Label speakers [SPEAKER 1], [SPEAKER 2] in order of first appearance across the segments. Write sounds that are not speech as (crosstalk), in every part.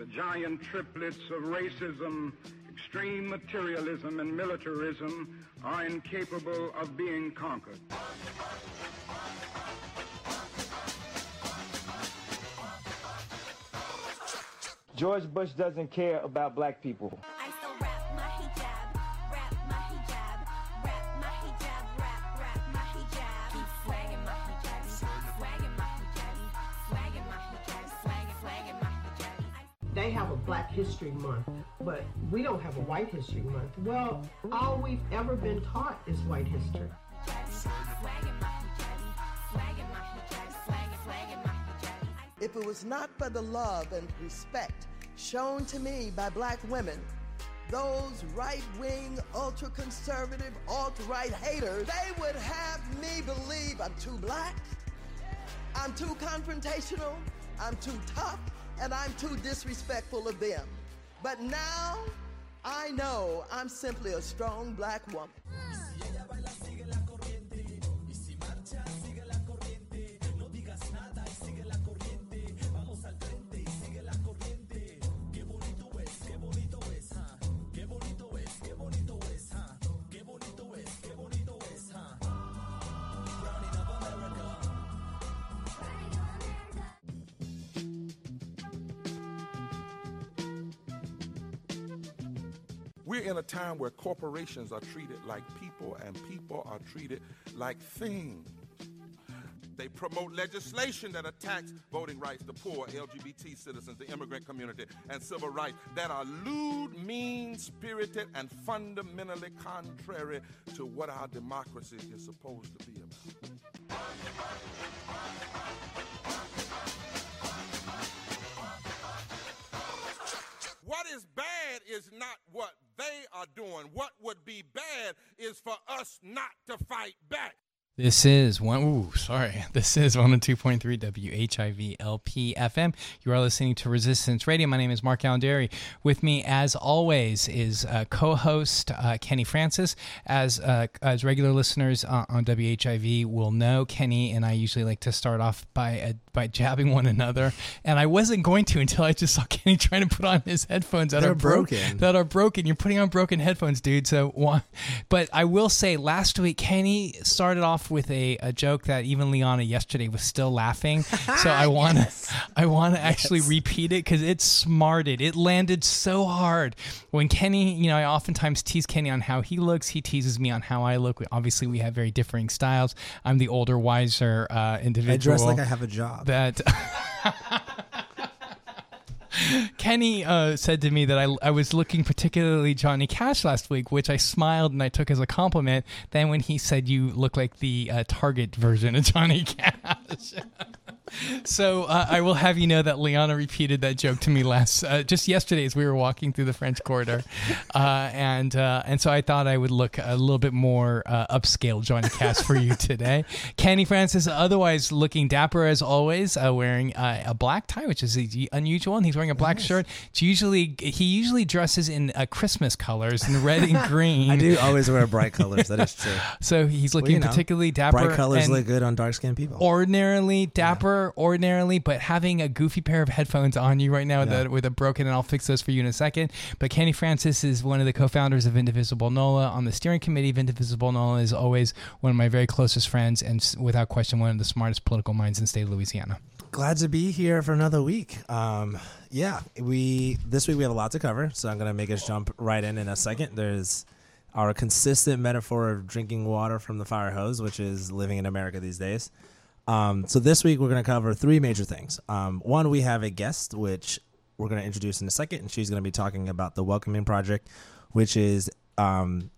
[SPEAKER 1] The giant triplets of racism, extreme materialism, and militarism are incapable of being conquered.
[SPEAKER 2] George Bush doesn't care about black people.
[SPEAKER 3] Month, but we don't have a White History Month. Well, all we've ever been taught is white history.
[SPEAKER 4] If it was not for the love and respect shown to me by black women, those right wing, ultra conservative, alt right haters, they would have me believe I'm too black, I'm too confrontational, I'm too tough, and I'm too disrespectful of them. But now I know I'm simply a strong black woman.
[SPEAKER 5] We're in a time where corporations are treated like people and people are treated like things. They promote legislation that attacks voting rights, the poor, LGBT citizens, the immigrant community, and civil rights that are lewd, mean spirited, and fundamentally contrary to what our democracy is supposed to be about. What is bad is not what they are doing. What would be bad is for us not to fight back.
[SPEAKER 6] This is one. Ooh, sorry. (laughs) This is 102.3 WHIV LP FM. You are listening to Resistance Radio. My name is Mark Alain Dery. With me, as always, is uh, co-host uh, Kenny Francis. As uh, as regular listeners uh, on WHIV will know, Kenny and I usually like to start off by uh, by jabbing one another, and I wasn't going to until I just saw (laughs) Kenny trying to put on his headphones that
[SPEAKER 7] They're
[SPEAKER 6] are bro-
[SPEAKER 7] broken.
[SPEAKER 6] that are broken. You're putting on broken headphones, dude. So, but I will say, last week Kenny started off with a, a joke that even Liana yesterday was still laughing. (laughs) So I want to, I want to actually repeat it because it smarted. It landed so hard. When Kenny, you know, I oftentimes tease Kenny on how he looks. He teases me on how I look. We, obviously, we have very differing styles. I'm the older, wiser uh, individual.
[SPEAKER 7] I dress like I have a job.
[SPEAKER 6] that. (laughs) (laughs) Kenny uh, said to me that I, I was looking particularly Johnny Cash last week, which I smiled and I took as a compliment. Then when he said you look like the uh, Target version of Johnny (laughs) Cash. So uh, I will have you know that Liana repeated that joke to me last uh, just yesterday as we were walking through the French Quarter, uh, and uh, and so I thought I would look a little bit more uh, upscale Johnny Cash for you today. (laughs) Kenny Francis, otherwise looking dapper as always, uh, wearing uh, a black tie, which is unusual, and he's wearing a black shirt. It's usually he usually dresses in uh, Christmas colors in red and (laughs) green.
[SPEAKER 7] I do always wear bright colors. That is true. (laughs)
[SPEAKER 6] So he's
[SPEAKER 7] Well,
[SPEAKER 6] looking
[SPEAKER 7] you know,
[SPEAKER 6] particularly dapper.
[SPEAKER 7] Bright colors look good on dark skinned people.
[SPEAKER 6] ordinarily dapper, ordinarily, but having a goofy pair of headphones on you right now
[SPEAKER 7] Yeah.
[SPEAKER 6] that with a broken, and I'll fix those for you in a second. But Kenny Francis is one of the co-founders of Indivisible NOLA on the steering committee of Indivisible NOLA. Is always one of my very closest friends, and without question, one of the smartest political minds in the state of Louisiana.
[SPEAKER 7] Glad to be here for another week. Um, yeah, we this week we have a lot to cover, so I'm gonna make us jump right in in a second. There's our consistent metaphor of drinking water from the fire hose, which is living in America these days. Um, so this week we're going to cover three major things. Um, one, we have a guest, which we're going to introduce in a second, and she's going to be talking about the Welcoming Project, which is um,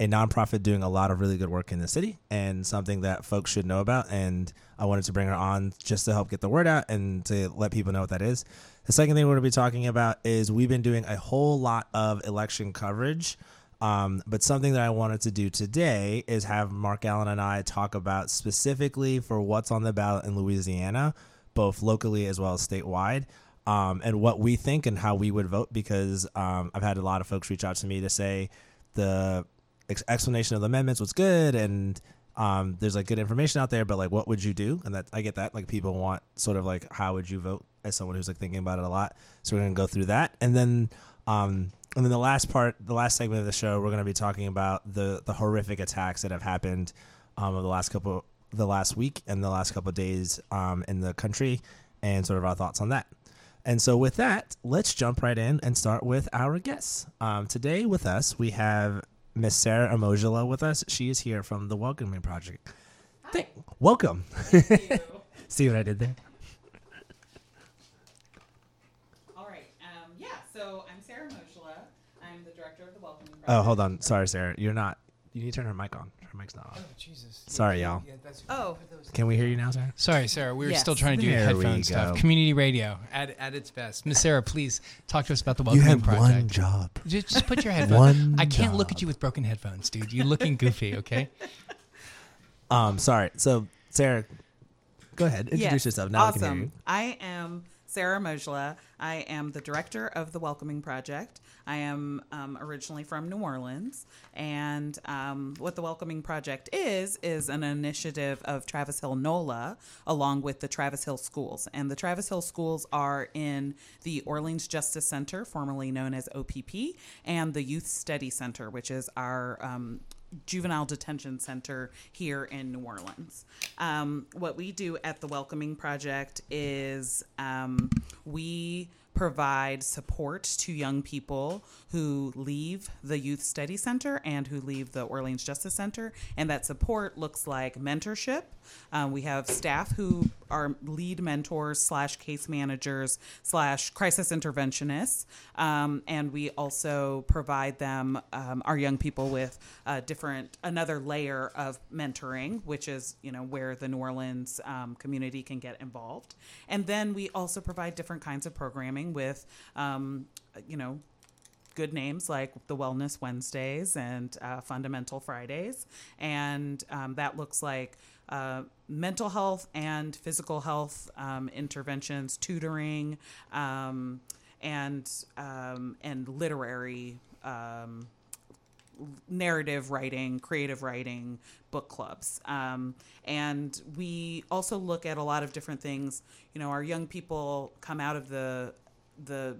[SPEAKER 7] a nonprofit doing a lot of really good work in the city and something that folks should know about. And I wanted to bring her on just to help get the word out and to let people know what that is. The second thing we're going to be talking about is we've been doing a whole lot of election coverage. Um, but something that I wanted to do today is have Mark Allen and I talk about specifically for what's on the ballot in Louisiana, both locally as well as statewide, um, and what we think and how we would vote. Because um, I've had a lot of folks reach out to me to say the ex- explanation of the amendments was good, and um, there's like good information out there, but like, what would you do? And that I get that. Like, people want sort of like, how would you vote as someone who's like thinking about it a lot. So we're gonna go through that, and then, um, and then the last part, the last segment of the show, we're gonna be talking about the the horrific attacks that have happened um, over the last couple, the last week and the last couple of days um, in the country, and sort of our thoughts on that. And so, with that, let's jump right in and start with our guests. Um, today, with us, we have Miss Sarah Omojola with us. She is here from the Welcoming Project. Thank- welcome. (laughs) See what I did there?
[SPEAKER 8] All right. Um, yeah. So I'm Sarah Moshla. I'm the director of the Welcoming Project.
[SPEAKER 7] Oh, hold on. Sorry, Sarah. You're not. You need to turn her mic on. Her mic's not on.
[SPEAKER 6] Jesus.
[SPEAKER 7] Sorry, y'all.
[SPEAKER 8] Oh,
[SPEAKER 7] Can we hear you now, Sarah?
[SPEAKER 6] Sorry, Sarah. We were
[SPEAKER 8] Yes.
[SPEAKER 6] still trying to do
[SPEAKER 7] There we
[SPEAKER 6] headphone stuff.
[SPEAKER 7] go.
[SPEAKER 6] Community radio at, at its best. Miss Sarah, please talk to us about the Welcoming Project.
[SPEAKER 7] one job.
[SPEAKER 6] Just, just put your headphones.
[SPEAKER 7] One
[SPEAKER 6] I can't look at you with broken headphones, dude. You're looking goofy. Okay. (laughs)
[SPEAKER 7] Um, sorry. So, Sarah, go ahead. Introduce
[SPEAKER 8] yes.
[SPEAKER 7] yourself. Now we can hear
[SPEAKER 8] awesome.
[SPEAKER 7] you.
[SPEAKER 8] I am Sarah Moshla. I am the director of the Welcoming Project. I am um, originally from New Orleans, and um, what the Welcoming Project is is an initiative of Travis Hill NOLA along with the Travis Hill Schools. And the Travis Hill Schools are in the Orleans Justice Center, formerly known as OPP, and the Youth Study Center, which is our um, juvenile detention center here in New Orleans. Um, what we do at the Welcoming Project is um, we provide support to young people who leave the Youth Study Center and who leave the Orleans Justice Center. And that support looks like mentorship. Um, we have staff who are lead mentors slash case managers slash crisis interventionists. Um, and we also provide them, um, our young people, with uh, different, another layer of mentoring, which is, you know, where the New Orleans um, community can get involved. And then we also provide different kinds of programming with, um, you know, good names like the Wellness Wednesdays and uh, Fundamental Fridays. And um, that looks like uh, mental health and physical health um, interventions, tutoring, um, and um, and literary um, narrative writing, creative writing, book clubs. Um, and we also look at a lot of different things. You know, our young people come out of the the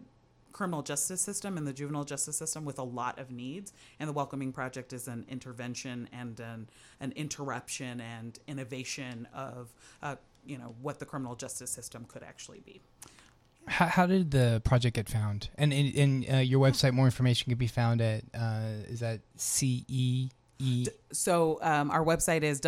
[SPEAKER 8] criminal justice system and the juvenile justice system with a lot of needs and the welcoming project is an intervention and an, an interruption and innovation of uh, you know what the criminal justice system could actually be
[SPEAKER 6] How, how did the project get found? And in, in uh, your website, more information can be found at uh, is that C E E.
[SPEAKER 8] so um, our website is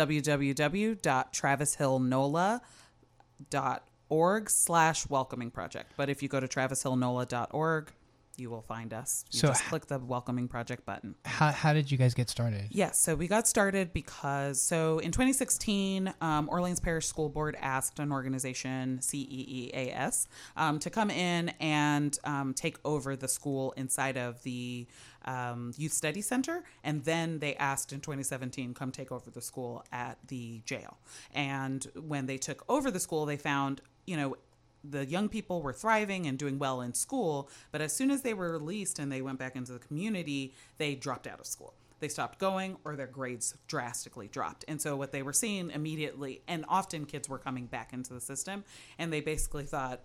[SPEAKER 8] www.travishillnola.org slash welcoming project but if you go to travishillnola.org you will find us you
[SPEAKER 6] So
[SPEAKER 8] just click the welcoming project button
[SPEAKER 6] How, how did you guys get started?
[SPEAKER 8] Yes, so we got started because so in 2016, um, Orleans Parish School Board asked an organization, CEEAS, um, to come in and um, take over the school inside of the um, Youth Study Center, and then they asked in 2017, come take over the school at the jail. And when they took over the school, they found, you know, the young people were thriving and doing well in school, but as soon as they were released and they went back into the community, they dropped out of school. They stopped going or their grades drastically dropped. And so what they were seeing immediately, and often kids were coming back into the system, and they basically thought,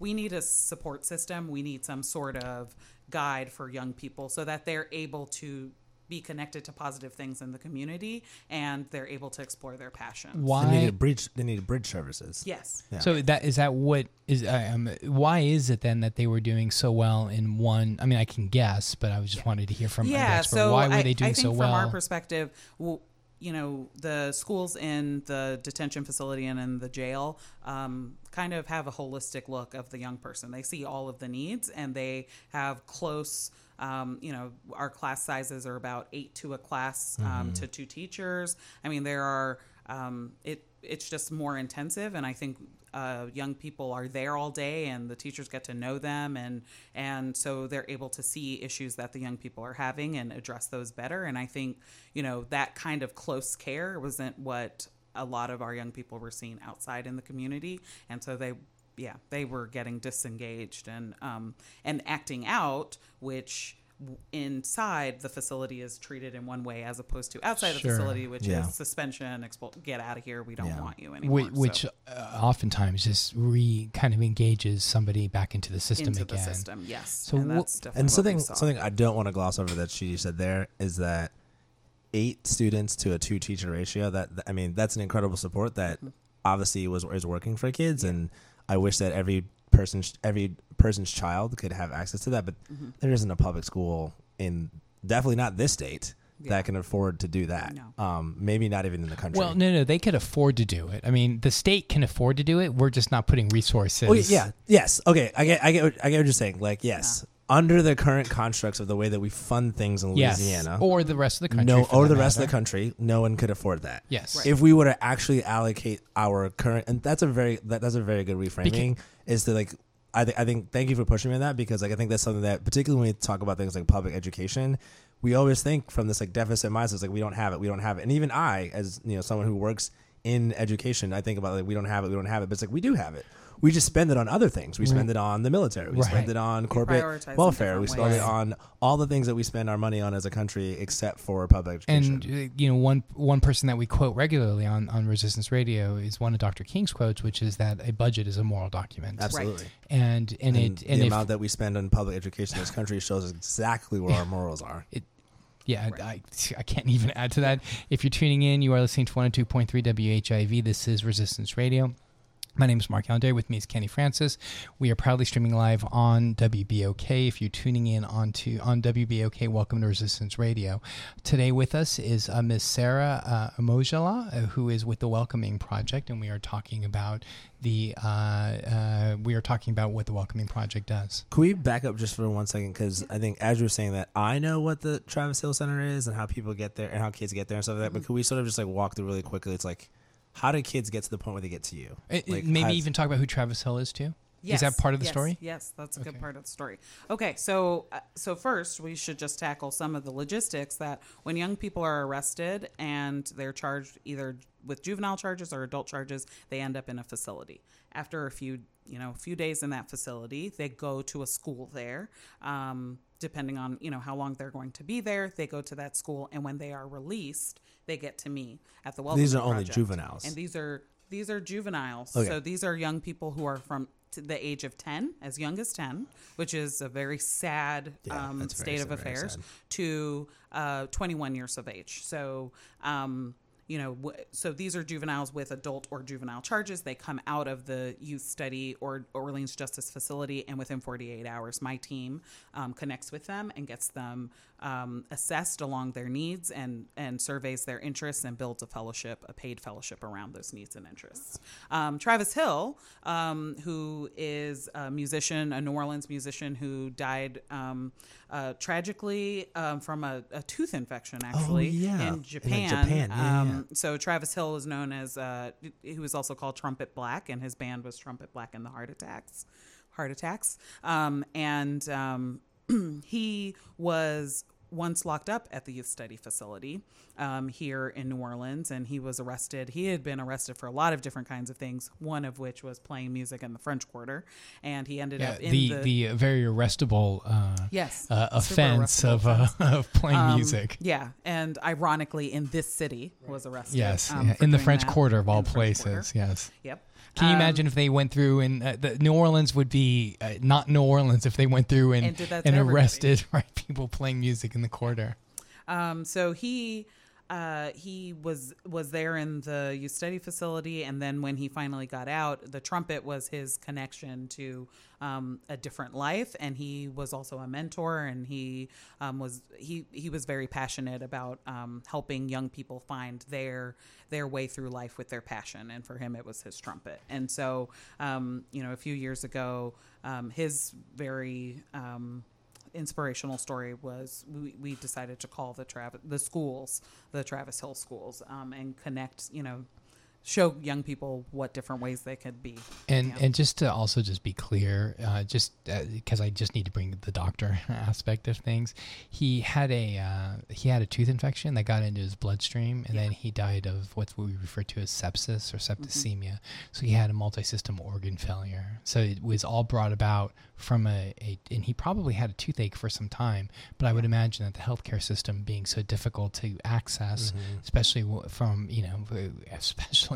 [SPEAKER 8] we need a support system. We need some sort of guide for young people so that they're able to be connected to positive things in the community and they're able to explore their passions.
[SPEAKER 7] They
[SPEAKER 6] Why?
[SPEAKER 7] needed bridge. They needed bridge services.
[SPEAKER 8] Yes.
[SPEAKER 7] Yeah.
[SPEAKER 6] So that is that what is uh, um, why is it then that they were doing so well in one? I mean, I can guess, but I just wanted to hear from an
[SPEAKER 8] yeah
[SPEAKER 6] expert.
[SPEAKER 8] so
[SPEAKER 6] why were
[SPEAKER 8] I,
[SPEAKER 6] they doing
[SPEAKER 8] I think
[SPEAKER 6] so
[SPEAKER 8] from
[SPEAKER 6] well?
[SPEAKER 8] our perspective w- you know the schools in the detention facility and in the jail um, kind of have a holistic look of the young person they see all of the needs and they have close um, you know our class sizes are about eight to a class um, to two teachers. I mean there are um, it it's just more intensive and i think uh, young people are there all day and the teachers get to know them and and so they're able to see issues that the young people are having and address those better. And i think you know that kind of close care wasn't what a lot of our young people were seeing outside in the community and so they yeah they were getting disengaged and um and acting out which inside the facility is treated in one way as opposed to outside
[SPEAKER 6] Sure.
[SPEAKER 8] the facility, which
[SPEAKER 7] Yeah.
[SPEAKER 8] is suspension, expul- get out of here, we don't
[SPEAKER 7] Yeah.
[SPEAKER 8] want you anymore.
[SPEAKER 6] Which, which uh, oftentimes just re kind of engages somebody back into the system
[SPEAKER 8] into
[SPEAKER 6] again.
[SPEAKER 8] the system, yes.
[SPEAKER 6] So
[SPEAKER 8] and
[SPEAKER 6] wh-
[SPEAKER 8] that's definitely
[SPEAKER 7] and something
[SPEAKER 8] we
[SPEAKER 7] something I don't want to gloss over that she said there is that eight students to a two teacher ratio. That I mean, that's an incredible support that
[SPEAKER 8] Mm-hmm.
[SPEAKER 7] obviously was is working for kids, and I wish that every person every person's child could have access to that. But
[SPEAKER 8] Mm-hmm.
[SPEAKER 7] there isn't a public school in definitely not this state
[SPEAKER 8] Yeah.
[SPEAKER 7] that can afford to do that.
[SPEAKER 8] No.
[SPEAKER 7] Um, maybe not even in the country.
[SPEAKER 6] Well, no, no, they could afford to do it. I mean, the state can afford to do it. We're just not putting resources.
[SPEAKER 7] Oh, yeah. Yes. Okay. I get. I get. What, I get what you're saying. Like, yes, under the current constructs of the way that we fund things in
[SPEAKER 6] Yes.
[SPEAKER 7] Louisiana,
[SPEAKER 6] Or the rest of the country.
[SPEAKER 7] no,
[SPEAKER 6] for
[SPEAKER 7] or
[SPEAKER 6] that
[SPEAKER 7] the rest of the
[SPEAKER 6] matter.
[SPEAKER 7] country, no one could afford that.
[SPEAKER 6] Yes. Right.
[SPEAKER 7] If we were to actually allocate our current, and that's a very that, that's a very good reframing, is to like. I, th- I think thank you for pushing me on that because like I think that's something that particularly when we talk about things like public education, we always think from this like deficit mindset it's like we don't have it, we don't have it, and even I as you know someone who works in education, I think about like we don't have it, we don't have it, but it's like we do have it. We just spend it on other things. We spend it on the military. We
[SPEAKER 6] Right.
[SPEAKER 7] spend it on corporate
[SPEAKER 8] prioritize
[SPEAKER 7] welfare. We
[SPEAKER 8] different
[SPEAKER 7] spend it on all the things that we spend our money on as a country, except for public education.
[SPEAKER 6] And uh, you know, one one person that we quote regularly on on Resistance Radio is one of Dr. King's quotes, which is that a budget is a moral document.
[SPEAKER 7] Absolutely.
[SPEAKER 6] And and,
[SPEAKER 7] And,
[SPEAKER 6] it and
[SPEAKER 7] the
[SPEAKER 6] if,
[SPEAKER 7] amount that we spend on public education in this country shows exactly where our (laughs) morals are.
[SPEAKER 6] It, Yeah, I, I can't even add to that. If you're tuning in, you are listening to 102.3 WHIV. This is Resistance Radio. My name is Mark Yonder. With me is Kenny Francis. We are proudly streaming live on WBOK. If you're tuning in onto on WBOK, welcome to Resistance Radio. Today with us is uh, Ms. Sarah uh, Omojola, uh, who is with the Welcoming Project, and we are talking about the uh, uh, we are talking about what the Welcoming Project does.
[SPEAKER 7] Can we back up just for one second? Because I think as you were saying that, I know what the Travis Hill Center is and how people get there and how kids get there and stuff like that. But could we sort of just like walk through really quickly? It's like, how do kids get to the point where they get to you?
[SPEAKER 6] Uh,
[SPEAKER 7] Like,
[SPEAKER 6] Maybe even talk about who Travis Hill is too.
[SPEAKER 8] Yes,
[SPEAKER 6] is that part of the
[SPEAKER 8] yes,
[SPEAKER 6] story?
[SPEAKER 8] Yes, that's a
[SPEAKER 6] Okay.
[SPEAKER 8] good part of the story. Okay, so uh, so first we should just tackle some of the logistics that when young people are arrested and they're charged either with juvenile charges or adult charges, they end up in a facility. After a few you know a few days in that facility, they go to a school there. Um, depending on you know how long they're going to be there, they go to that school, and when they are released, they get to me at the Welcome
[SPEAKER 7] These are only juveniles.
[SPEAKER 8] and these are these are juveniles.
[SPEAKER 7] Okay.
[SPEAKER 8] So these are young people who are from the age of 10, as young as 10, which is a very sad
[SPEAKER 7] Yeah,
[SPEAKER 8] um,
[SPEAKER 7] that's very
[SPEAKER 8] state of affairs, to uh, 21 years of age. So, um, you know, w- so these are juveniles with adult or juvenile charges. They come out of the youth study or Orleans Justice Facility, and within 48 hours, my team um, connects with them and gets them um, assessed along their needs and and surveys their interests and builds a fellowship, a paid fellowship around those needs and interests. Um, Travis Hill, um, who is a musician, a New Orleans musician who died um, uh, tragically um, from a, a tooth infection, actually,
[SPEAKER 7] Oh, yeah.
[SPEAKER 8] in
[SPEAKER 7] In
[SPEAKER 8] Japan.
[SPEAKER 7] Japan, yeah,
[SPEAKER 8] um, So Travis Hill is known as, uh, he was also called Trumpet Black, and his band was Trumpet Black and the Heart Attacks. Heart Attacks. Um, and um, (clears throat) he was once locked up at the youth study facility um, here in New Orleans, and he was arrested. He had been arrested for a lot of different kinds of things, one of which was playing music in the French Quarter, and he ended
[SPEAKER 6] Yeah,
[SPEAKER 8] up in
[SPEAKER 6] the,
[SPEAKER 8] the,
[SPEAKER 6] the very arrestable uh,
[SPEAKER 8] Yes,
[SPEAKER 6] uh, offense
[SPEAKER 8] arrestable
[SPEAKER 6] of uh, (laughs) of playing
[SPEAKER 8] Um,
[SPEAKER 6] music.
[SPEAKER 8] Yeah, and ironically, in this city was arrested.
[SPEAKER 6] Yes,
[SPEAKER 8] um,
[SPEAKER 6] yeah, in the French Quarter of all places. Yes.
[SPEAKER 8] Yep.
[SPEAKER 6] Can you
[SPEAKER 8] Um,
[SPEAKER 6] imagine if they went through and uh, the New Orleans would be uh, not New Orleans if they went through and
[SPEAKER 8] And did that to
[SPEAKER 6] and arrested (laughs) right people playing music in the quarter.
[SPEAKER 8] Um, so he uh, he was was there in the study facility, and then when he finally got out, the trumpet was his connection to um, a different life, and he was also a mentor, and he um, was he he was very passionate about um, helping young people find their their way through life with their passion, and for him, it was his trumpet, and so um, you know, a few years ago, um, his very um, inspirational story was we, we decided to call the Travis the schools the Travis Hill schools um, and connect you know show young people what different ways they could be.
[SPEAKER 6] And
[SPEAKER 8] Yeah.
[SPEAKER 6] and just to also just be clear, uh, just because I just need to bring the doctor (laughs) aspect of things, he had a uh, he had a tooth infection that got into his bloodstream, and then he died of what we refer to as sepsis or septicemia. So he had a multi-system organ failure. So it was all brought about from a, a and he probably had a toothache for some time. But I would imagine that the healthcare system being so difficult to access, especially from you know, w- (laughs)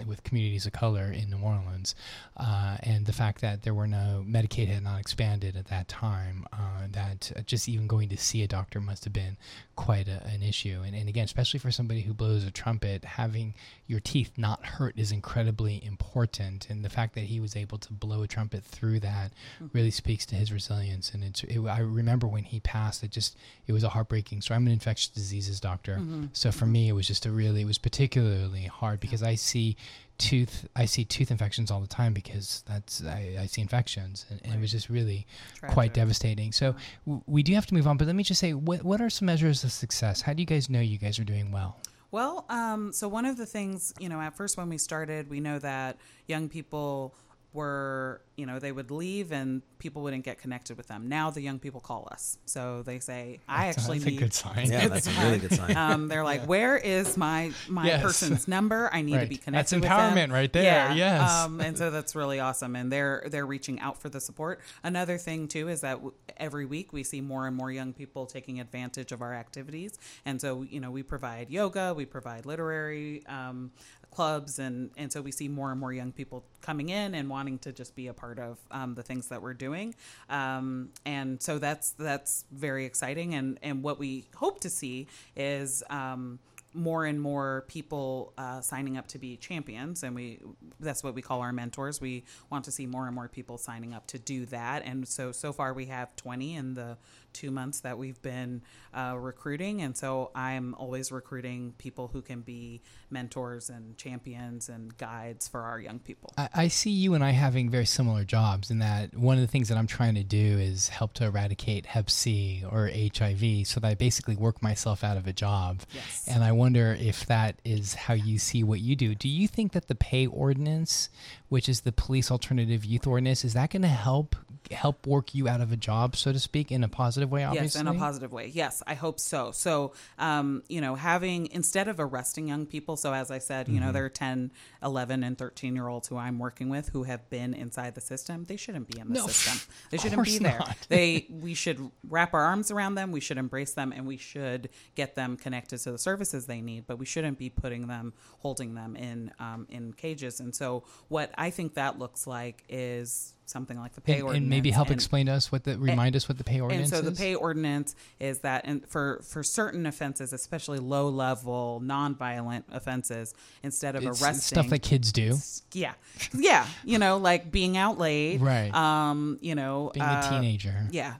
[SPEAKER 6] with communities of color in New Orleans, uh, and the fact that there were no Medicaid had not expanded at that time, uh, that uh, just even going to see a doctor must have been quite a, an issue. And, and again, especially for somebody who blows a trumpet, having your teeth not hurt is incredibly important. And the fact that he was able to blow a trumpet through that really speaks to his resilience. And it's, it, I remember when he passed, it just, it was a heartbreaking story. I'm an infectious diseases doctor. So for me, it was just a really, it was particularly hard because I see tooth, I see tooth infections all the time because that's, I, I see infections. And, and it was just really quite devastating. So w- we do have to move on, but let me just say, what, what are some measures of success? How do you guys know you guys are doing well?
[SPEAKER 8] Well, um, so one of the things, you know, at first when we started, we know that young people were, you know, they would leave and people wouldn't get connected with them. Now the young people call us. So they say, (laughs) I
[SPEAKER 6] That's-
[SPEAKER 8] actually
[SPEAKER 6] that's a
[SPEAKER 8] need
[SPEAKER 6] good sign.
[SPEAKER 7] Yeah, that's a really good sign.
[SPEAKER 8] um, they're like, "Where is my my
[SPEAKER 6] Yes.
[SPEAKER 8] person's number? I need to
[SPEAKER 6] Right.
[SPEAKER 8] be
[SPEAKER 6] That's
[SPEAKER 8] connected." with them."
[SPEAKER 6] empowerment right there.
[SPEAKER 8] Yeah.
[SPEAKER 6] Yes.
[SPEAKER 8] Um, and so that's really awesome, and they're they're reaching out for the support. Another thing too is that w- every week we see more and more young people taking advantage of our activities, and so you know we provide yoga, we provide literary. Um, clubs and and so we see more and more young people coming in and wanting to just be a part of um, the things that we're doing. Um, and so that's that's very exciting. And and what we hope to see is um, more and more people uh, signing up to be champions. And we that's what we call our mentors. We want to see more and more people signing up to do that. And so so far we have 20 in the two months that we've been uh, recruiting and so i'm always recruiting people who can be mentors and champions and guides for our young people
[SPEAKER 6] I, I see you and I having very similar jobs in that one of the things that I'm trying to do is help to eradicate Hep C or HIV so that I basically work myself out of a job.
[SPEAKER 8] Yes.
[SPEAKER 6] And I wonder if that is how you see what you do. Do you think that the pay ordinance, which is the police alternative youth ordinance, is that going to help help work you out of a job, so to speak, in a positive way? Obviously,
[SPEAKER 8] Yes, in a positive way. Yes, I hope so. So, um, you know, having instead of arresting young people, so as I said, you know,
[SPEAKER 6] Mm-hmm.
[SPEAKER 8] there are 10, 11, and 13 year olds who I'm working with who have been inside the system. They shouldn't be in the
[SPEAKER 6] No,
[SPEAKER 8] system. (laughs) They shouldn't be there.
[SPEAKER 6] not. (laughs)
[SPEAKER 8] They we should wrap our arms around them. We should embrace them, and we should get them connected to the services they need. But we shouldn't be putting them, holding them in um, in cages. And so, what I think that looks like is something like the pay
[SPEAKER 6] and,
[SPEAKER 8] ordinance
[SPEAKER 6] and maybe help
[SPEAKER 8] and-
[SPEAKER 6] explain to us what the remind us what the pay ordinance
[SPEAKER 8] and so the pay ordinance is that and for for certain offenses especially low level non-violent offenses instead of
[SPEAKER 6] It's
[SPEAKER 8] arresting
[SPEAKER 6] stuff that kids do.
[SPEAKER 8] yeah yeah you know like being out late
[SPEAKER 6] Right.
[SPEAKER 8] um you know
[SPEAKER 6] Being a
[SPEAKER 8] uh,
[SPEAKER 6] teenager.
[SPEAKER 8] yeah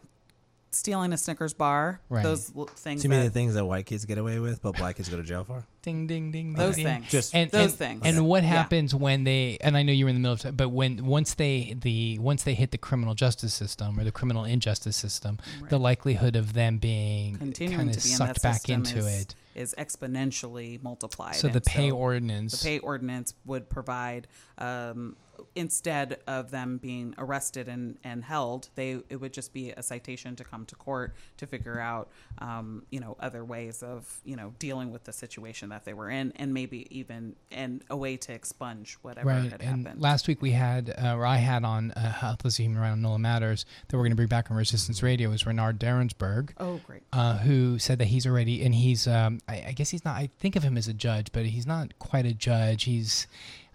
[SPEAKER 8] stealing a snickers bar
[SPEAKER 6] Right.
[SPEAKER 8] those l- things
[SPEAKER 7] Too many
[SPEAKER 8] that-
[SPEAKER 7] things that white kids get away with, but black kids go to jail for.
[SPEAKER 6] Ding ding ding.
[SPEAKER 8] Those
[SPEAKER 6] ding, ding.
[SPEAKER 8] things.
[SPEAKER 7] Just-
[SPEAKER 6] and
[SPEAKER 8] Those
[SPEAKER 6] and,
[SPEAKER 8] things.
[SPEAKER 6] And what
[SPEAKER 8] Yeah.
[SPEAKER 6] happens when they? And I know you were in the middle of, but when once they the once they hit the criminal justice system or the criminal injustice system, the likelihood of them being
[SPEAKER 8] continuing
[SPEAKER 6] kind of
[SPEAKER 8] be in
[SPEAKER 6] sucked
[SPEAKER 8] that
[SPEAKER 6] back into
[SPEAKER 8] is,
[SPEAKER 6] it.
[SPEAKER 8] is exponentially multiplied
[SPEAKER 6] So the
[SPEAKER 8] And
[SPEAKER 6] pay ordinance.
[SPEAKER 8] the pay ordinance would provide um, instead of them being arrested and, and held they it would just be a citation to come to court to figure out um, you know other ways of you know dealing with the situation that they were in and maybe even and a way to expunge whatever
[SPEAKER 6] Right,
[SPEAKER 8] had
[SPEAKER 6] and
[SPEAKER 8] happened
[SPEAKER 6] last week we had, uh, or I had on uh, a Human on NOLA Matters that we're going to bring back on Resistance Radio is Renard Derensberg.
[SPEAKER 8] oh great
[SPEAKER 6] uh, who said that he's already, and he's, um, I, I guess he's not, I think of him as a judge, but he's not quite a judge. He's,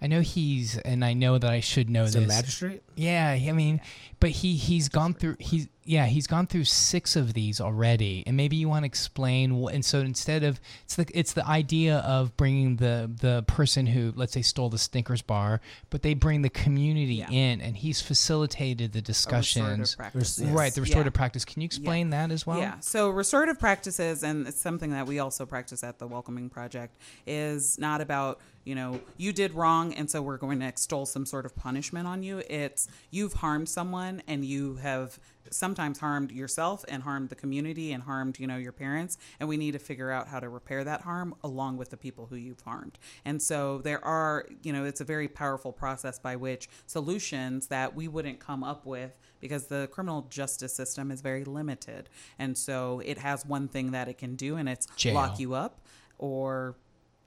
[SPEAKER 6] I know he's, and I know that I should know
[SPEAKER 7] Is
[SPEAKER 6] this.
[SPEAKER 7] a magistrate?
[SPEAKER 6] Yeah, I mean, but he he's gone through he's yeah he's gone through six of these already, and maybe you want to explain. What, and so instead of it's the it's the idea of bringing the the person who let's say stole the Snickers bar, but they bring the community
[SPEAKER 8] Yeah.
[SPEAKER 6] in, and he's facilitated the
[SPEAKER 8] A restorative
[SPEAKER 6] discussions. Right, the
[SPEAKER 8] Yeah.
[SPEAKER 6] restorative practice. Can you explain that as well?
[SPEAKER 8] Yeah. So restorative practices, and it's something that we also practice at the Welcoming Project, is not about you know you did wrong, and so we're going to extol some sort of punishment on you. It's you've harmed someone, and you have sometimes harmed yourself and harmed the community and harmed you know your parents and we need to figure out how to repair that harm along with the people who you've harmed and so there are you know it's a very powerful process by which solutions that we wouldn't come up with because the criminal justice system is very limited and so it has one thing that it can do and it's
[SPEAKER 6] Jail.
[SPEAKER 8] lock you up or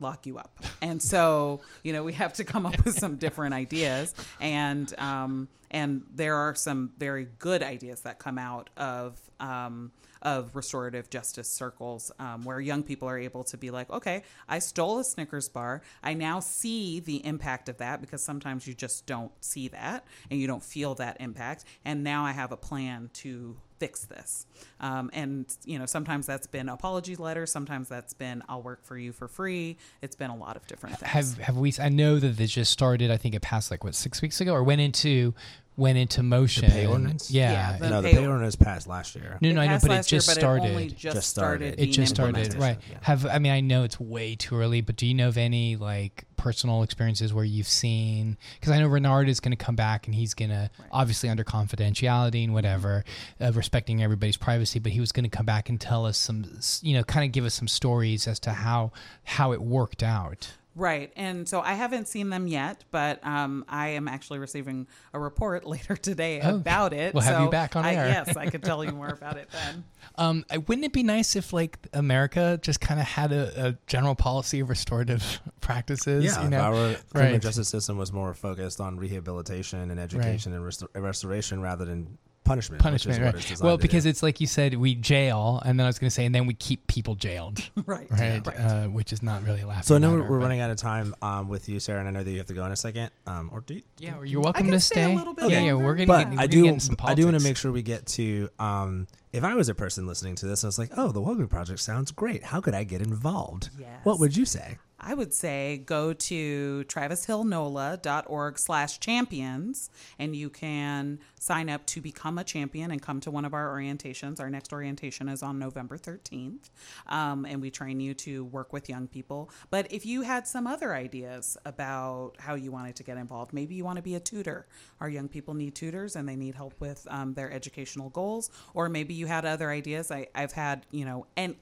[SPEAKER 8] lock you up. And so, you know, we have to come up with some different ideas. And um, and there are some very good ideas that come out of um, of restorative justice circles um, where young people are able to be like, okay, I stole a Snickers bar. I now see the impact of that because sometimes you just don't see that and you don't feel that impact. And now I have a plan to fix this. Um, and you know, sometimes that's been apology letters. Sometimes that's been I'll work for you for free. It's been a lot of different things.
[SPEAKER 6] Have have we? I know that this just started. I think it passed like what six weeks ago, or went into went into motion.
[SPEAKER 7] pay ordinance?
[SPEAKER 6] Yeah.
[SPEAKER 8] Yeah, the
[SPEAKER 7] no, the
[SPEAKER 8] pay-
[SPEAKER 7] pay ordinance passed last year.
[SPEAKER 6] no, no, I know, but it
[SPEAKER 8] last year,
[SPEAKER 6] just started.
[SPEAKER 8] It only just,
[SPEAKER 7] Just
[SPEAKER 8] started.
[SPEAKER 7] started.
[SPEAKER 6] It just started, right?
[SPEAKER 7] yeah.
[SPEAKER 6] Have I mean I know it's way too early, but do you know of any like personal experiences where you've seen? Because I know Renard is going to come back and he's going to obviously under confidentiality and whatever, uh, respecting everybody's privacy, but he was going to come back and tell us some, you know, kind of give us some stories as to how how it worked out.
[SPEAKER 8] Right. And so I haven't seen them yet, but um, I am actually receiving a report (laughs) later today
[SPEAKER 6] Oh,
[SPEAKER 8] about it.
[SPEAKER 6] we'll have you
[SPEAKER 8] So
[SPEAKER 6] back on
[SPEAKER 8] I,
[SPEAKER 6] air.
[SPEAKER 8] Yes, I could tell you more about it then. (laughs)
[SPEAKER 6] Um, wouldn't it be nice if like America just kind of had a, a general policy of restorative (laughs) practices?
[SPEAKER 7] Yeah,
[SPEAKER 6] you
[SPEAKER 7] if
[SPEAKER 6] know?
[SPEAKER 7] our criminal justice system was more focused on rehabilitation and education and restor- restoration rather than punishment.
[SPEAKER 6] punishment,
[SPEAKER 7] which is what
[SPEAKER 6] right?
[SPEAKER 7] it's designed
[SPEAKER 6] Well,
[SPEAKER 7] to
[SPEAKER 6] because
[SPEAKER 7] do.
[SPEAKER 6] it's like you said, we jail, and then I was going to say, and then we keep people jailed, (laughs)
[SPEAKER 8] Right.
[SPEAKER 6] right?
[SPEAKER 8] Right.
[SPEAKER 6] Uh, which is not really laughing.
[SPEAKER 7] So I know we're,
[SPEAKER 6] matter,
[SPEAKER 7] we're
[SPEAKER 6] but-
[SPEAKER 7] running out of time um, with you, Sarah, and I know that you have to go in a second. Um, or do you?
[SPEAKER 6] Yeah, you're welcome
[SPEAKER 8] can
[SPEAKER 6] to
[SPEAKER 8] stay a
[SPEAKER 6] stay.
[SPEAKER 8] little bit
[SPEAKER 6] yeah, yeah,
[SPEAKER 8] longer.
[SPEAKER 6] we're gonna.
[SPEAKER 7] But
[SPEAKER 6] get, we're
[SPEAKER 7] I
[SPEAKER 6] gonna
[SPEAKER 7] do,
[SPEAKER 6] get in some
[SPEAKER 7] I do want to make sure we get to. Um, if I was a person listening to this, and I was like, "Oh, the Welcoming Project sounds great. How could I get involved?" What would you say?
[SPEAKER 8] I would say go to travishillnola.org slash champions and you can sign up to become a champion and come to one of our orientations. Our next orientation is on November 13th. Um, and we train you to work with young people. But if you had some other ideas about how you wanted to get involved, maybe you want to be a tutor. Our young people need tutors and they need help with um, their educational goals. Or maybe you had other ideas. I, I've had, you know, and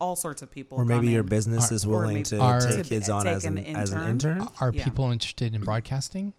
[SPEAKER 8] all sorts of people.
[SPEAKER 7] Or maybe your
[SPEAKER 8] in.
[SPEAKER 7] business
[SPEAKER 6] Are-
[SPEAKER 7] is willing to
[SPEAKER 6] Are-
[SPEAKER 7] take
[SPEAKER 8] To
[SPEAKER 7] kids
[SPEAKER 8] take
[SPEAKER 7] on as an,
[SPEAKER 8] an
[SPEAKER 7] as an
[SPEAKER 8] intern.
[SPEAKER 7] intern.
[SPEAKER 6] Are
[SPEAKER 8] Yeah.
[SPEAKER 6] people interested in broadcasting?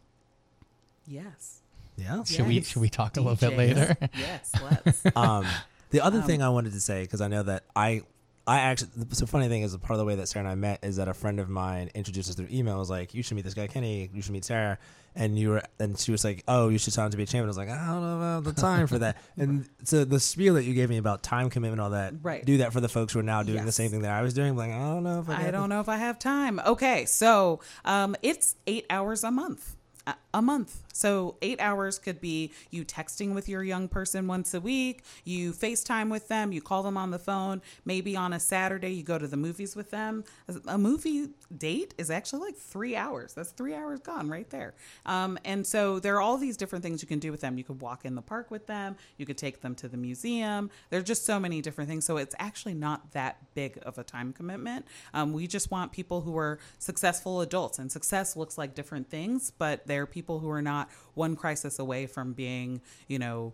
[SPEAKER 8] Yes.
[SPEAKER 7] Yeah.
[SPEAKER 6] Should we should we talk a little bit later?
[SPEAKER 8] yes, let's. (laughs)
[SPEAKER 7] um, the other thing I wanted to say because I know that I, I actually the funny thing is part of the way that Sarah and I met is that a friend of mine introduced us through email. Was like, you should meet this guy Kenny. You should meet Sarah. And you were, and she was like, "Oh, you should sign up to be a champion." I was like, "I don't know about the time for that." (laughs) And so the spiel that you gave me about time commitment, all that,
[SPEAKER 8] Right.
[SPEAKER 7] Do that for the folks who are now doing the same thing that I was doing. Like, I don't know if I,
[SPEAKER 8] I don't know if I have time. Okay, so um, it's eight hours a month. A- A month. So, eight hours could be you texting with your young person once a week, you FaceTime with them, you call them on the phone. Maybe on a Saturday, you go to the movies with them. A movie date is actually like three hours. That's three hours gone right there. Um, and so, there are all these different things you can do with them. You could walk in the park with them, you could take them to the museum. There are just so many different things. So, it's actually not that big of a time commitment. Um, we just want people who are successful adults, and success looks like different things, but there are people who are not one crisis away from being, you know,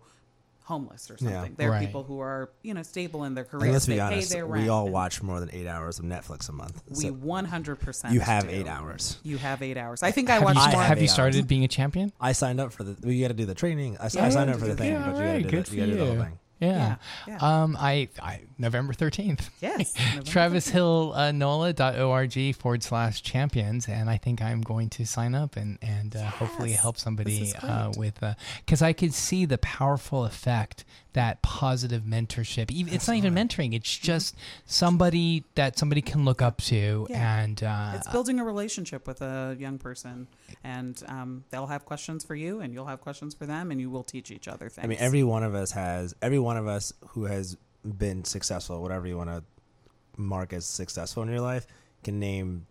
[SPEAKER 8] homeless or something.
[SPEAKER 7] Yeah.
[SPEAKER 8] there are
[SPEAKER 6] Right.
[SPEAKER 8] people who are, you know, stable in their
[SPEAKER 7] And
[SPEAKER 8] careers.
[SPEAKER 7] let's be
[SPEAKER 8] they
[SPEAKER 7] honest,
[SPEAKER 8] pay their
[SPEAKER 7] we all watch more than eight hours of Netflix a month.
[SPEAKER 8] We
[SPEAKER 7] So
[SPEAKER 8] 100%.
[SPEAKER 7] you have
[SPEAKER 8] do.
[SPEAKER 7] eight hours.
[SPEAKER 8] You have eight hours. I think I watched
[SPEAKER 6] you,
[SPEAKER 7] I
[SPEAKER 8] more.
[SPEAKER 6] have
[SPEAKER 7] eight
[SPEAKER 6] you
[SPEAKER 7] hours.
[SPEAKER 6] started being a champion?
[SPEAKER 7] I signed up for the. Well, you got to do the training. I, I signed up for the thing,
[SPEAKER 6] Yeah,
[SPEAKER 7] but you got to do, the, you gotta do the whole thing.
[SPEAKER 6] Yeah.
[SPEAKER 8] Yeah,
[SPEAKER 6] Um, I, I November thirteenth.
[SPEAKER 8] Yes. (laughs) November
[SPEAKER 6] Travis Hill uh, NOLA.org forward slash champions, and I think I'm going to sign up and and uh, hopefully help somebody uh, with because I could see the powerful effect that positive mentorship. Even, it's not even mentoring; it's just somebody that somebody can look up to,
[SPEAKER 8] Yeah.
[SPEAKER 6] and uh,
[SPEAKER 8] It's building a relationship with a young person, and um, they'll have questions for you, and you'll have questions for them, and you will teach each other things.
[SPEAKER 7] I mean, every one of us has every one of us who has been successful, whatever you want to mark as successful in your life, can name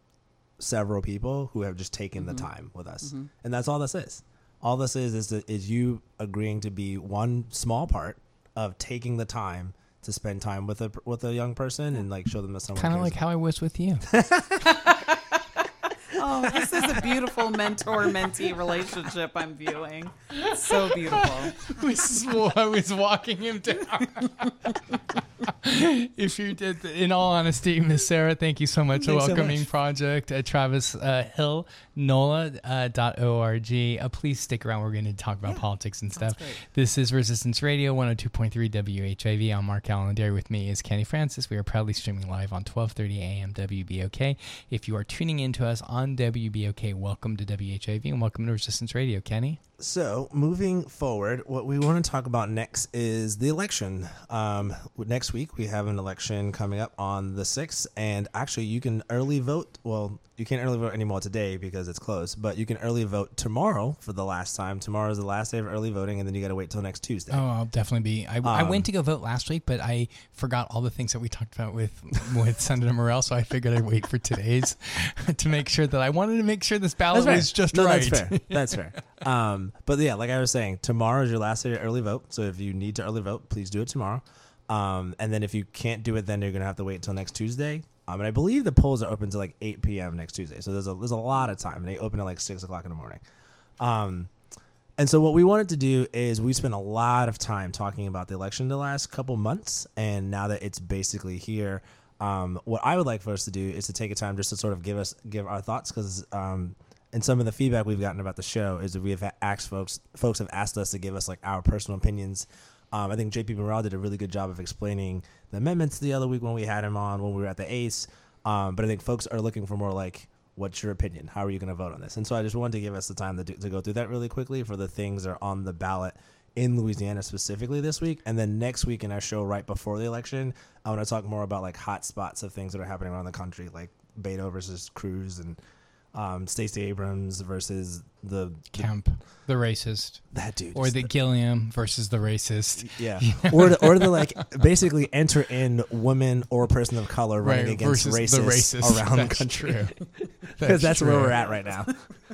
[SPEAKER 7] several people who have just taken the time with us, and that's all this is. All this is is is you agreeing to be one small part of taking the time to spend time with a with a young person and like show them that someone
[SPEAKER 6] kind of like how I was with you. (laughs)
[SPEAKER 8] Oh, this is a beautiful mentor-mentee relationship I'm viewing. It's so beautiful.
[SPEAKER 6] we swore I was walking him down. (laughs) if you did, in all honesty, Miss Sarah, thank you so much.
[SPEAKER 7] Thanks so
[SPEAKER 6] Welcoming
[SPEAKER 7] much.
[SPEAKER 6] Project at Travis uh, Hill, NOLA uh, dot org. Uh, please stick around. We're going to talk about politics and stuff. This is Resistance Radio 102.3 WHIV. I'm Mark Allen. There with me is Kenny Francis. We are proudly streaming live on 12:30 a.m. WBOK. If you are tuning in to us on WBOK, welcome to WHIV and welcome to Resistance Radio. Kenny.
[SPEAKER 7] So, moving forward, what we want to talk about next is the election. Um, next week, we have an election coming up on the 6th, and actually, you can early vote. Well, you can't early vote anymore today because it's closed, but you can early vote tomorrow for the last time. Tomorrow is the last day of early voting, and then you got to wait till next Tuesday.
[SPEAKER 6] Oh, I'll definitely be. I, I
[SPEAKER 7] Um,
[SPEAKER 6] went to go vote last week, but I forgot all the things that we talked about with with Senator Morrell. So I figured I'd wait for today's (laughs) to make sure that I wanted to make sure this ballot was just
[SPEAKER 7] no,
[SPEAKER 6] right.
[SPEAKER 7] That's fair. (laughs) That's fair. Um, but yeah, like I was saying, tomorrow is your last day to early vote. So if you need to early vote, please do it tomorrow. Um, and then if you can't do it, then you're gonna have to wait until next Tuesday. Um, and I believe the polls are open to like 8 p.m. next Tuesday. So there's a there's a lot of time. They open at like six o'clock in the morning. Um, and so what we wanted to do is we spent a lot of time talking about the election the last couple months, and now that it's basically here, um, what I would like for us to do is to take a time just to sort of give us give our thoughts because um, and some of the feedback we've gotten about the show is that we have asked folks folks have asked us to give us like our personal opinions. Um, I think JP Morrell did a really good job of explaining the amendments the other week when we had him on when we were at the ACE. Um, but I think folks are looking for more like, what's your opinion? How are you going to vote on this? And so I just wanted to give us the time to, do, to go through that really quickly for the things that are on the ballot in Louisiana specifically this week. And then next week in our show right before the election, I want to talk more about like hot spots of things that are happening around the country, like Beto versus Cruz and um, Stacey Abrams versus the
[SPEAKER 6] Kemp, the racist,
[SPEAKER 7] that dude,
[SPEAKER 6] or
[SPEAKER 7] is
[SPEAKER 6] the Gillum versus the racist. (laughs)
[SPEAKER 7] yeah, (laughs) or the, or the like basically enter in woman or person of color running
[SPEAKER 6] Right,
[SPEAKER 7] against
[SPEAKER 6] the
[SPEAKER 7] racists
[SPEAKER 6] racist.
[SPEAKER 7] around the country. Because (laughs) that's, where we're at right now.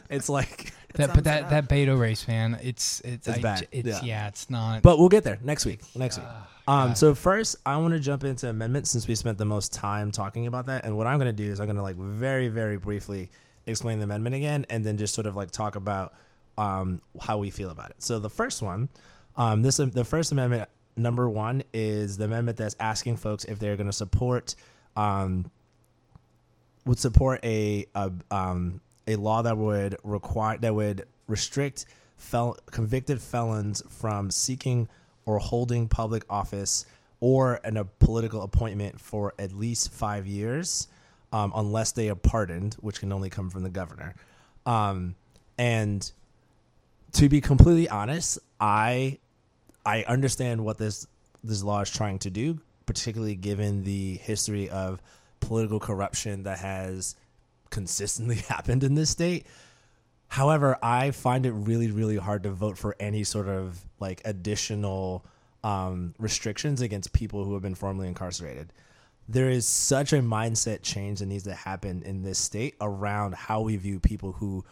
[SPEAKER 7] It's like,
[SPEAKER 6] That, but that that Beto race, man, it's it's
[SPEAKER 7] It's
[SPEAKER 6] I
[SPEAKER 7] bad.
[SPEAKER 6] It's,
[SPEAKER 7] Yeah.
[SPEAKER 6] yeah. it's not.
[SPEAKER 7] but we'll get there next week. Next week.
[SPEAKER 6] Ah,
[SPEAKER 7] Um, so first, I want to jump into amendments since we spent the most time talking about that. And what I'm going to do is I'm going to like very, very briefly explain the amendment again, and then just sort of like talk about um, how we feel about it. So the first one, um, this the first amendment number one is the amendment that's asking folks if they're going to support um, would support a a, um, a law that would require that would restrict fel- convicted felons from seeking or holding public office or an, a political appointment for at least five years, um, unless they are pardoned, which can only come from the governor. Um, and to be completely honest, I I understand what this this law is trying to do, particularly given the history of political corruption that has consistently (laughs) happened in this state. However, I find it really, really hard to vote for any sort of like additional um, restrictions against people who have been formerly incarcerated. There is such a mindset change that needs to happen in this state around how we view people who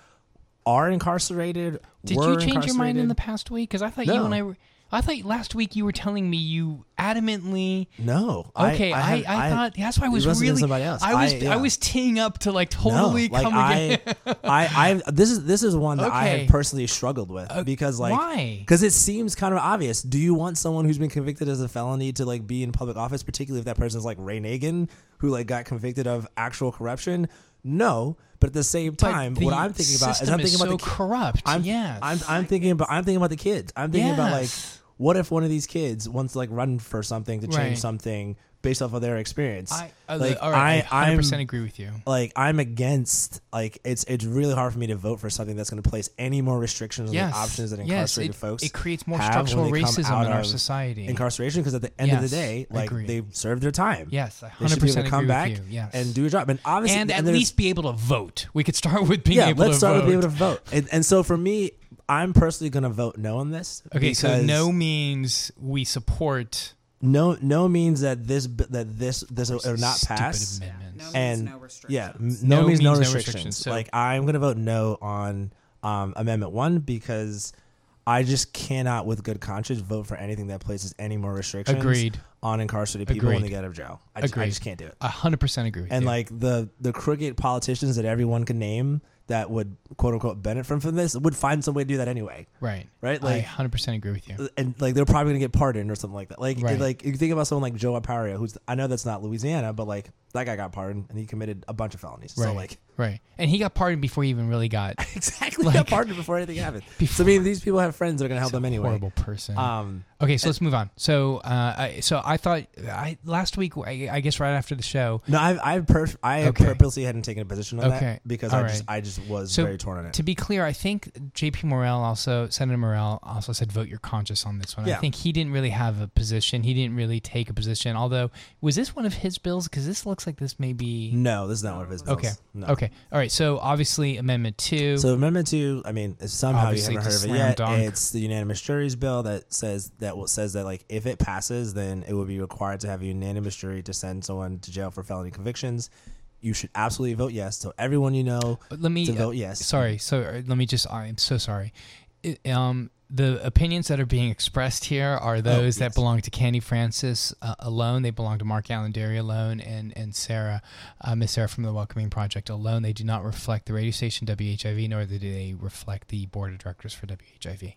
[SPEAKER 7] are incarcerated.
[SPEAKER 6] Did you change your mind in the past week? Because I thought you and I were. I thought last week you were telling me you adamantly.
[SPEAKER 7] No.
[SPEAKER 6] Okay, I, I,
[SPEAKER 7] have- I-
[SPEAKER 6] thought that's why I was really.
[SPEAKER 7] somebody else.
[SPEAKER 6] I was
[SPEAKER 7] I-
[SPEAKER 6] I, was teeing up to like totally
[SPEAKER 7] no, like
[SPEAKER 6] come
[SPEAKER 7] I,
[SPEAKER 6] again. (laughs)
[SPEAKER 7] I, I, this is this is one that I have personally struggled with uh, because like
[SPEAKER 6] why?
[SPEAKER 7] Because it seems kind of obvious. Do you want someone who's been convicted as a felony to like be in public office, particularly if that person's like Ray Nagin, who like got convicted of actual corruption? No, but at the same time,
[SPEAKER 6] the
[SPEAKER 7] what I'm thinking about is I'm thinking about
[SPEAKER 6] so
[SPEAKER 7] the
[SPEAKER 6] corrupt.
[SPEAKER 7] I'm,
[SPEAKER 6] yes.
[SPEAKER 7] I'm, I'm thinking about I'm thinking about the kids. I'm thinking about like
[SPEAKER 6] Yes.
[SPEAKER 7] What if one of these kids wants to like run for something to change
[SPEAKER 6] Right.
[SPEAKER 7] something based off of their experience.
[SPEAKER 6] I, uh,
[SPEAKER 7] like
[SPEAKER 6] all right, I,
[SPEAKER 7] I'm
[SPEAKER 6] 100% agree with you.
[SPEAKER 7] like I'm against like it's it's really hard for me to vote for something that's going to place any more restrictions on
[SPEAKER 6] Yes.
[SPEAKER 7] the options that
[SPEAKER 6] Yes,
[SPEAKER 7] incarcerated
[SPEAKER 6] it-
[SPEAKER 7] folks
[SPEAKER 6] it creates more
[SPEAKER 7] have when
[SPEAKER 6] structural
[SPEAKER 7] they come
[SPEAKER 6] racism
[SPEAKER 7] out
[SPEAKER 6] in our
[SPEAKER 7] of
[SPEAKER 6] society.
[SPEAKER 7] Incarceration because at the end of the day, like
[SPEAKER 6] agreed.
[SPEAKER 7] they've served their time.
[SPEAKER 6] Yes, I
[SPEAKER 7] they should be able
[SPEAKER 6] 100%
[SPEAKER 7] to come
[SPEAKER 6] agree
[SPEAKER 7] back
[SPEAKER 6] with you. Yes.
[SPEAKER 7] and do a job. And obviously,
[SPEAKER 6] and at
[SPEAKER 7] there's-
[SPEAKER 6] least be able to vote. We could start (laughs) with being
[SPEAKER 7] yeah,
[SPEAKER 6] able
[SPEAKER 7] let's
[SPEAKER 6] to
[SPEAKER 7] start
[SPEAKER 6] vote.
[SPEAKER 7] with being able to vote. And, and so for me, I'm personally going to vote no on this.
[SPEAKER 6] Okay, so no means we support
[SPEAKER 7] no no means that this that this this will not
[SPEAKER 6] stupid
[SPEAKER 7] pass.
[SPEAKER 6] amendments.
[SPEAKER 8] No means
[SPEAKER 7] and
[SPEAKER 8] no restrictions.
[SPEAKER 7] yeah,
[SPEAKER 6] No
[SPEAKER 7] no, means, no
[SPEAKER 6] means no
[SPEAKER 7] restrictions.
[SPEAKER 6] restrictions, so-
[SPEAKER 7] like I'm gonna vote no on um, Amendment One because I just cannot, with good conscience, vote for anything that places any more restrictions
[SPEAKER 6] Agreed.
[SPEAKER 7] on incarcerated people when
[SPEAKER 6] Agreed.
[SPEAKER 7] they get out of jail. I, just, I just can't do it.
[SPEAKER 6] A hundred percent agree with
[SPEAKER 7] And
[SPEAKER 6] you.
[SPEAKER 7] like the the crooked politicians that everyone can name that would quote unquote benefit from, from this would find some way to do that anyway.
[SPEAKER 6] right,
[SPEAKER 7] Right?
[SPEAKER 6] I
[SPEAKER 7] Like
[SPEAKER 6] hundred percent agree with you.
[SPEAKER 7] Uh, and like they're probably gonna get pardoned or something like that. Like
[SPEAKER 6] Right.
[SPEAKER 7] like you think about someone like Joe Arpaio, who's I know that's not Louisiana, but like that guy got pardoned and he committed a bunch of felonies.
[SPEAKER 6] Right,
[SPEAKER 7] So like
[SPEAKER 6] right, and he got pardoned before he even really got (laughs)
[SPEAKER 7] exactly
[SPEAKER 6] Like-
[SPEAKER 7] got pardoned before anything happened. (laughs) so I mean, these people have friends that are gonna help them anyway.
[SPEAKER 6] horrible person.
[SPEAKER 7] Um,
[SPEAKER 6] Okay, so let's move on. So, uh, I, so I thought I last week, I, I guess right after the show.
[SPEAKER 7] no, I I perf- I
[SPEAKER 6] Okay.
[SPEAKER 7] purposely hadn't taken a position on
[SPEAKER 6] Okay.
[SPEAKER 7] that because
[SPEAKER 6] All
[SPEAKER 7] I just. I just was
[SPEAKER 6] So
[SPEAKER 7] very torn on it.
[SPEAKER 6] to be clear, I think J.P. Morrell also Senator Morrell also said vote your conscience on this one.
[SPEAKER 7] Yeah.
[SPEAKER 6] I think he didn't really have a position. He didn't really take a position. Although, was this one of his bills? Because this looks like this may be.
[SPEAKER 7] no, this is not one of his bills.
[SPEAKER 6] Okay.
[SPEAKER 7] No.
[SPEAKER 6] Okay. All right. So obviously, Amendment Two.
[SPEAKER 7] So Amendment Two, I mean, somehow
[SPEAKER 6] Obviously,
[SPEAKER 7] you haven't heard of it yet.
[SPEAKER 6] dunk.
[SPEAKER 7] It's the unanimous jury's bill that says that will- says that like if it passes, then it will be required to have a unanimous jury to send someone to jail for felony convictions. You should absolutely vote yes. So everyone you know
[SPEAKER 6] let me
[SPEAKER 7] to vote yes.
[SPEAKER 6] Sorry, so uh, let me just. I'm so sorry. It, um, the opinions that are being expressed here are those that
[SPEAKER 7] Oh, yes.
[SPEAKER 6] belong to Kenny Francis uh, alone. They belong to Mark Alain Dery alone, and and Sarah, uh, Miss Sarah from the Welcoming Project alone. They do not reflect the radio station WHIV, nor do they reflect the board of directors for WHIV.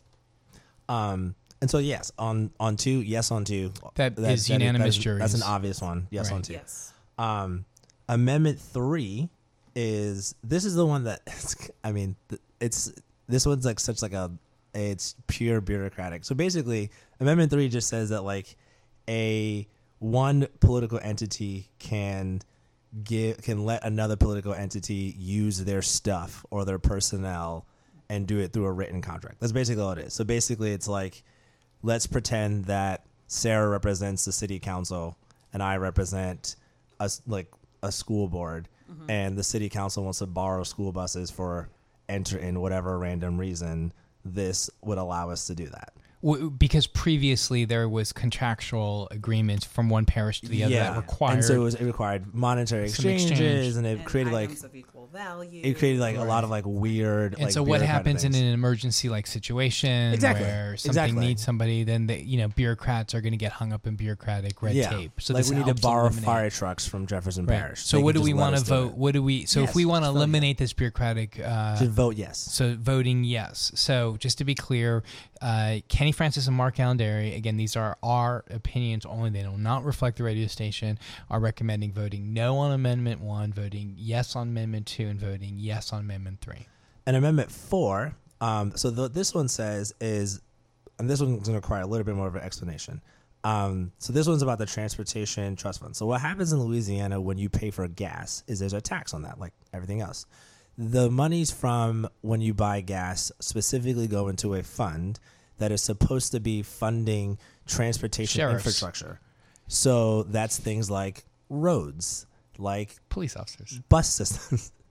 [SPEAKER 7] Um, and so yes, on on two, yes on two.
[SPEAKER 6] That is unanimous
[SPEAKER 7] that is- That's an obvious one. Yes
[SPEAKER 6] Right.
[SPEAKER 7] on two.
[SPEAKER 8] Yes.
[SPEAKER 7] Um, amendment three is this is the one that (laughs) I mean it's this one's like such like a it's pure bureaucratic. So basically, amendment three just says that like a one political entity can give can let another political entity use their stuff or their personnel and do it through a written contract. That's basically all it is. So basically, it's like let's pretend that Sarah represents the city council and I represent us like a school board mm-hmm. and the city council wants to borrow school buses for enter in whatever random reason this would allow us to do that.
[SPEAKER 6] Because previously there was contractual agreements from one parish to the other that required.
[SPEAKER 7] and so it was it required monetary exchanges
[SPEAKER 6] exchange.
[SPEAKER 7] and it
[SPEAKER 8] And
[SPEAKER 7] created like
[SPEAKER 8] of equal value.
[SPEAKER 7] it created like a lot of like weird
[SPEAKER 6] and
[SPEAKER 7] like
[SPEAKER 6] so what happens in an emergency like situation
[SPEAKER 7] Exactly.
[SPEAKER 6] where something
[SPEAKER 7] Exactly.
[SPEAKER 6] needs somebody then they, you know bureaucrats are going to get hung up in bureaucratic red
[SPEAKER 7] yeah.
[SPEAKER 6] tape so
[SPEAKER 7] like
[SPEAKER 6] this
[SPEAKER 7] we need to borrow
[SPEAKER 6] eliminate-
[SPEAKER 7] fire trucks from Jefferson
[SPEAKER 6] Right.
[SPEAKER 7] Parish.
[SPEAKER 6] so
[SPEAKER 7] They
[SPEAKER 6] what do we want to vote
[SPEAKER 7] it.
[SPEAKER 6] what do we so
[SPEAKER 7] Yes,
[SPEAKER 6] if we want to
[SPEAKER 7] just vote yes.
[SPEAKER 6] eliminate this bureaucratic uh,
[SPEAKER 7] Just vote yes.
[SPEAKER 6] so voting yes. So just to be clear, uh, Kenny Francis and Mark Alain Dery, again, these are our opinions only. They do not reflect the radio station. Are recommending voting no on Amendment One, voting yes on Amendment Two, and voting yes on Amendment Three.
[SPEAKER 7] And Amendment Four. Um, so the, this one says is, and this one's going to require a little bit more of an explanation. Um, so this one's about the transportation trust fund. So what happens in Louisiana when you pay for gas is there's a tax on that, like everything else. The monies from when you buy gas specifically go into a fund that is supposed to be funding transportation
[SPEAKER 6] Sheriffs.
[SPEAKER 7] infrastructure. So that's things like roads, like
[SPEAKER 6] Police officers.
[SPEAKER 7] bus systems (laughs)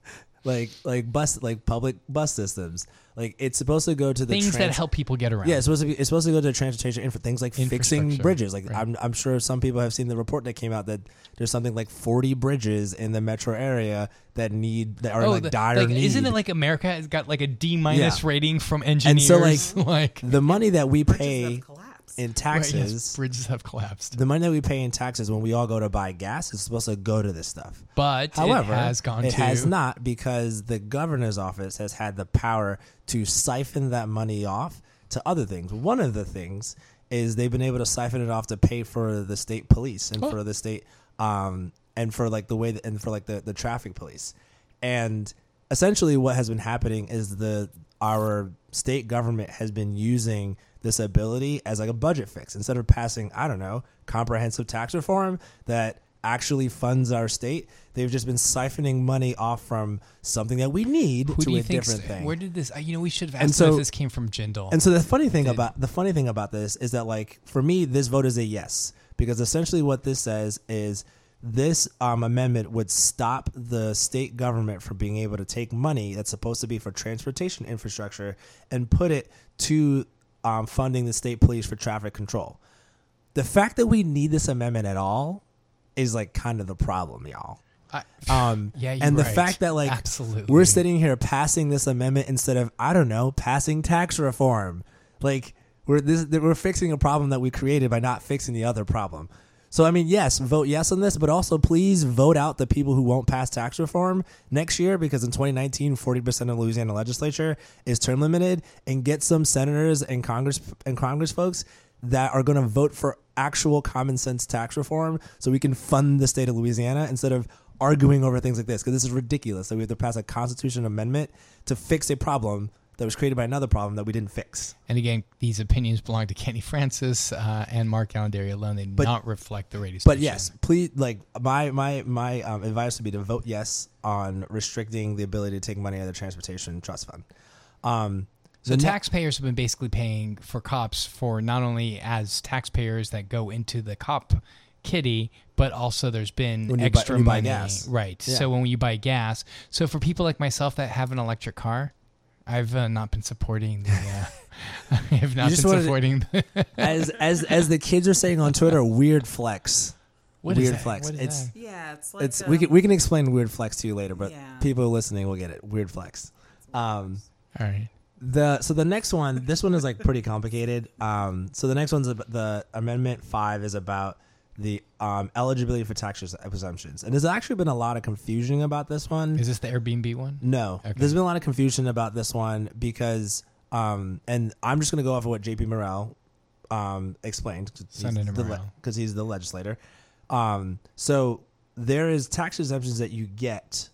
[SPEAKER 7] like like bus like public bus systems like it's supposed to go to the
[SPEAKER 6] Things that help people get around.
[SPEAKER 7] yeah it's supposed to be it's supposed to go to transportation infra things like fixing bridges like
[SPEAKER 6] right.
[SPEAKER 7] I'm, I'm sure some people have seen the report that came out that there's something like 40 bridges in the metro area that need that are
[SPEAKER 6] Oh,
[SPEAKER 7] like
[SPEAKER 6] the-
[SPEAKER 7] dire
[SPEAKER 6] like,
[SPEAKER 7] need
[SPEAKER 6] isn't it like America has got like a D minus
[SPEAKER 7] Yeah.
[SPEAKER 6] rating from engineers?
[SPEAKER 7] and
[SPEAKER 6] engineers?
[SPEAKER 7] so like, (laughs)
[SPEAKER 6] like
[SPEAKER 7] the money that we
[SPEAKER 8] Bridges
[SPEAKER 7] pay
[SPEAKER 8] have collapsed.
[SPEAKER 7] in (laughs)
[SPEAKER 6] right,
[SPEAKER 7] taxes
[SPEAKER 6] yes, bridges have collapsed,
[SPEAKER 7] the money that we pay in taxes when we all go to buy gas is supposed to go to this stuff
[SPEAKER 6] but
[SPEAKER 7] However,
[SPEAKER 6] it has gone
[SPEAKER 7] it
[SPEAKER 6] to
[SPEAKER 7] has not because the governor's office has had the power to siphon that money off to other things. One of the things is they've been able to siphon it off to pay for the state police and
[SPEAKER 6] Oh.
[SPEAKER 7] for the state um and for like the way that, and for like the the traffic police. And essentially what has been happening is the our state government has been using this ability as like a budget fix instead of passing I don't know comprehensive tax reform that actually funds our state. They've just been siphoning money off from something that we need
[SPEAKER 6] Who
[SPEAKER 7] to a different thing.
[SPEAKER 6] Where did this? You know, we should have asked them
[SPEAKER 7] so-
[SPEAKER 6] if this came from Jindal.
[SPEAKER 7] And so the funny thing
[SPEAKER 6] Did-
[SPEAKER 7] about the funny thing about this is that like for me, this vote is a yes because essentially what this says is this um, amendment would stop the state government from being able to take money that's supposed to be for transportation infrastructure and put it to um, funding the state police for traffic control. The fact that we need this amendment at all is like kind of the problem, y'all.
[SPEAKER 6] I-
[SPEAKER 7] Um, (laughs)
[SPEAKER 6] Yeah,
[SPEAKER 7] and the
[SPEAKER 6] right.
[SPEAKER 7] fact that like
[SPEAKER 6] Absolutely.
[SPEAKER 7] we're sitting here passing this amendment instead of I don't know passing tax reform, like we're this we're fixing a problem that we created by not fixing the other problem. So I mean, yes, vote yes on this, but also please vote out the people who won't pass tax reform next year because in 2019, 40% of Louisiana legislature is term limited, and get some senators and Congress and Congress folks that are going to vote for actual common sense tax reform so we can fund the state of Louisiana instead of arguing over things like this because this is ridiculous that we have to pass a constitution amendment to fix a problem that was created by another problem that we didn't fix.
[SPEAKER 6] And again, these opinions belong to Kenny Francis uh, and Mark Alain Dery alone. They do
[SPEAKER 7] But-
[SPEAKER 6] not reflect the radio
[SPEAKER 7] But yes, please, like my my my um, advice would be to vote yes on restricting the ability to take money out of the transportation trust fund. Um,
[SPEAKER 6] So taxpayers have been basically paying for cops for not only as taxpayers that go into the cop kitty, but also there's been
[SPEAKER 7] When you buy-
[SPEAKER 6] extra
[SPEAKER 7] when you buy
[SPEAKER 6] money.
[SPEAKER 7] gas.
[SPEAKER 6] Right.
[SPEAKER 7] Yeah.
[SPEAKER 6] So when you buy gas, so for people like myself that have an electric car, I've uh, not been supporting the. (laughs) Uh, (laughs) I have not
[SPEAKER 7] just
[SPEAKER 6] been
[SPEAKER 7] wanted to-
[SPEAKER 6] supporting. The (laughs)
[SPEAKER 7] as as as the kids are saying on Twitter, weird flex.
[SPEAKER 6] What is
[SPEAKER 7] weird
[SPEAKER 6] that?
[SPEAKER 7] flex.
[SPEAKER 6] What is
[SPEAKER 7] it's
[SPEAKER 6] that?
[SPEAKER 8] Yeah, it's like
[SPEAKER 7] it's we can we can explain weird flex to you later, but
[SPEAKER 8] Yeah.
[SPEAKER 7] people listening will get it. Weird flex. Um,
[SPEAKER 6] All right.
[SPEAKER 7] the so the next one, this one is like pretty complicated. Um, so the next one's ab- the amendment five is about the um, eligibility for tax exemptions, and there's actually been a lot of confusion about this one.
[SPEAKER 6] Is this the Airbnb one?
[SPEAKER 7] No,
[SPEAKER 6] Okay.
[SPEAKER 7] there's been a lot of confusion about this one because, um, and I'm just going to go off of what JP Morrell um, explained
[SPEAKER 6] Senator Morrell.
[SPEAKER 7] because he's the legislator. Um, so there is tax exemptions that you get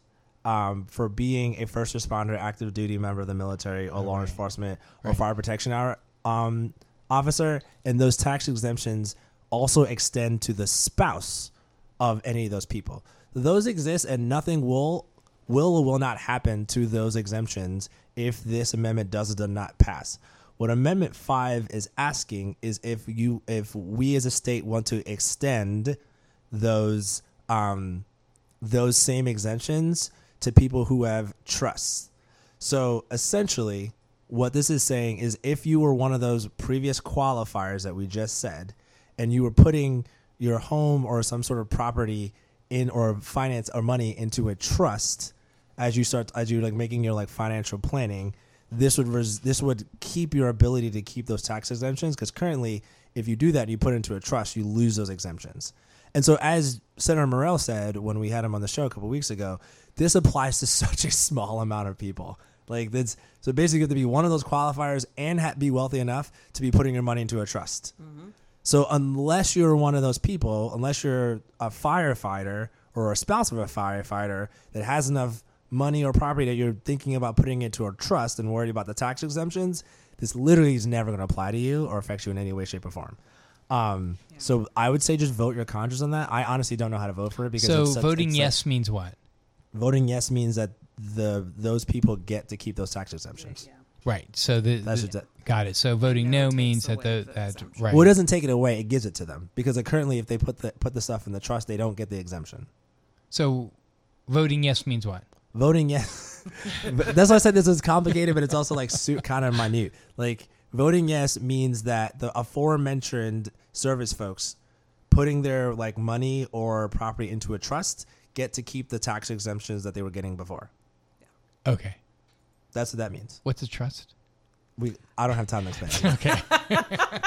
[SPEAKER 7] um, for being a first responder, active duty member of the military, or law enforcement, or fire protection hour, um, officer, and those tax exemptions also extend to the spouse of any of those people. Those exist, and nothing will will or will not happen to those exemptions if this amendment does or does not pass. What Amendment Five is asking is if you if we as a state want to extend those um, those same exemptions to people who have trusts. So essentially, what this is saying is if you were one of those previous qualifiers that we just said, and you were putting your home or some sort of property in or finance or money into a trust as you start as you're like making your like financial planning this would res- this would keep your ability to keep those tax exemptions because currently if you do that and you put into a trust you lose those exemptions. And so as senator Morrell said when we had him on the show a couple weeks ago this applies to (laughs) such a small amount of people. Like that's so basically you have to be one of those qualifiers and ha- be wealthy enough to be putting your money into a trust mm-hmm. So unless you're one of those people, unless you're a firefighter or a spouse of a firefighter that has enough money or property that you're thinking about putting into a trust and worried about the tax exemptions, this literally is never going to apply to you or affect you in any way, shape, or form. Um, So I would say just vote your conscience on that. I honestly don't know how to vote for it because
[SPEAKER 6] So
[SPEAKER 7] it's such-
[SPEAKER 6] voting
[SPEAKER 7] it's like-
[SPEAKER 6] yes means what?
[SPEAKER 7] voting yes means that the those people get to keep those tax exemptions.
[SPEAKER 6] Right. So the,
[SPEAKER 7] That's
[SPEAKER 6] the-
[SPEAKER 7] just it.
[SPEAKER 6] got it. So voting
[SPEAKER 8] No,
[SPEAKER 6] no, means that the
[SPEAKER 8] the
[SPEAKER 6] that right.
[SPEAKER 7] Well, it doesn't take it away; it gives it to them because uh, currently, if they put the put the stuff in the trust, they don't get the exemption.
[SPEAKER 6] so voting yes means what?
[SPEAKER 7] voting yes (laughs) that's why i said this is complicated but it's also like su- kind of minute like voting yes means that the aforementioned service folks putting their like money or property into a trust get to keep the tax exemptions that they were getting before
[SPEAKER 6] Okay.
[SPEAKER 7] That's what that means
[SPEAKER 6] What's a trust?
[SPEAKER 7] we i don't have time to explain. (laughs)
[SPEAKER 6] Okay. (laughs)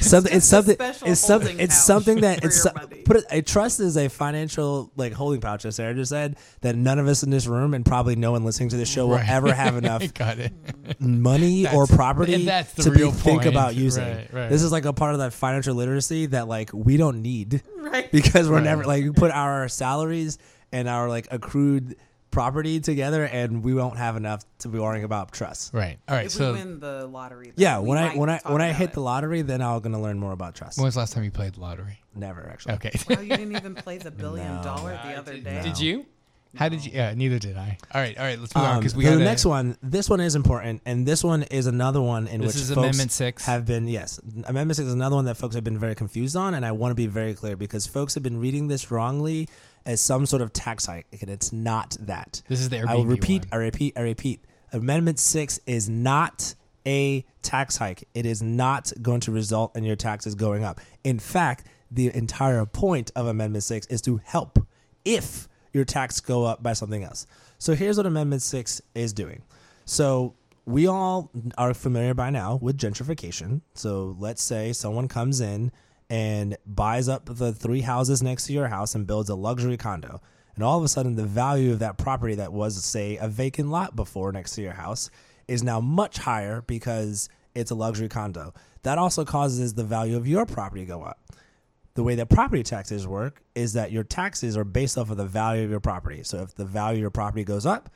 [SPEAKER 7] something it's
[SPEAKER 8] just
[SPEAKER 7] something it's something it's something that (laughs) it's so- put it, a trust is a financial like holding pouch as sarah just said that none of us in this room and probably no one listening to this show will ever have enough
[SPEAKER 6] got it.
[SPEAKER 7] money or property
[SPEAKER 6] and that's the
[SPEAKER 7] to be, think about using.
[SPEAKER 6] Right, right.
[SPEAKER 7] This is like a part of that financial literacy that like we don't need
[SPEAKER 8] Right.
[SPEAKER 7] because we're
[SPEAKER 6] Right.
[SPEAKER 7] never like we put our salaries and our like accrued property together and we won't have enough to be worrying about trust.
[SPEAKER 6] Right. All right.
[SPEAKER 8] If
[SPEAKER 6] So
[SPEAKER 8] we win the lottery, then
[SPEAKER 7] Yeah, when I when I when I hit
[SPEAKER 8] it.
[SPEAKER 7] the lottery, then I'm gonna learn more about trust.
[SPEAKER 6] when was the last time you played the lottery?
[SPEAKER 7] Never actually.
[SPEAKER 6] Okay.
[SPEAKER 8] well, you didn't even play the (laughs) billion
[SPEAKER 7] No.
[SPEAKER 8] dollar the other day.
[SPEAKER 6] Did you? How did you? Yeah, neither did I. All right. All right. Let's move on
[SPEAKER 7] Um,
[SPEAKER 6] because we
[SPEAKER 7] so
[SPEAKER 6] got
[SPEAKER 7] the next one. This one is important, and this one is another one in
[SPEAKER 6] This
[SPEAKER 7] which
[SPEAKER 6] is
[SPEAKER 7] folks
[SPEAKER 6] Amendment six.
[SPEAKER 7] have been yes. Amendment six is another one that folks have been very confused on, and I want to be very clear because folks have been reading this wrongly as some sort of tax hike, and it's not that.
[SPEAKER 6] This is the
[SPEAKER 7] I will repeat.
[SPEAKER 6] one.
[SPEAKER 7] I repeat. I repeat. Amendment six is not a tax hike. It is not going to result in your taxes going up. In fact, the entire point of Amendment six is to help if your tax go up by something else. So here's what Amendment six is doing. So we all are familiar by now with gentrification. So let's say someone comes in and buys up the three houses next to your house and builds a luxury condo. And all of a sudden, the value of that property that was, say, a vacant lot before next to your house is now much higher because it's a luxury condo. That also causes the value of your property to go up. The way that property taxes work is that your taxes are based off of the value of your property. So if the value of your property goes up,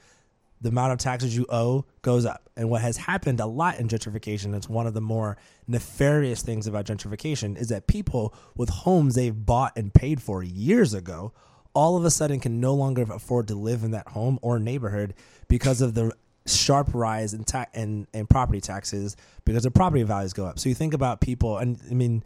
[SPEAKER 7] the amount of taxes you owe goes up. And what has happened a lot in gentrification, it's one of the more nefarious things about gentrification, is that people with homes they've bought and paid for years ago all of a sudden can no longer afford to live in that home or neighborhood because of the sharp rise in, ta- property taxes because the property values go up. So you think about people, and I mean,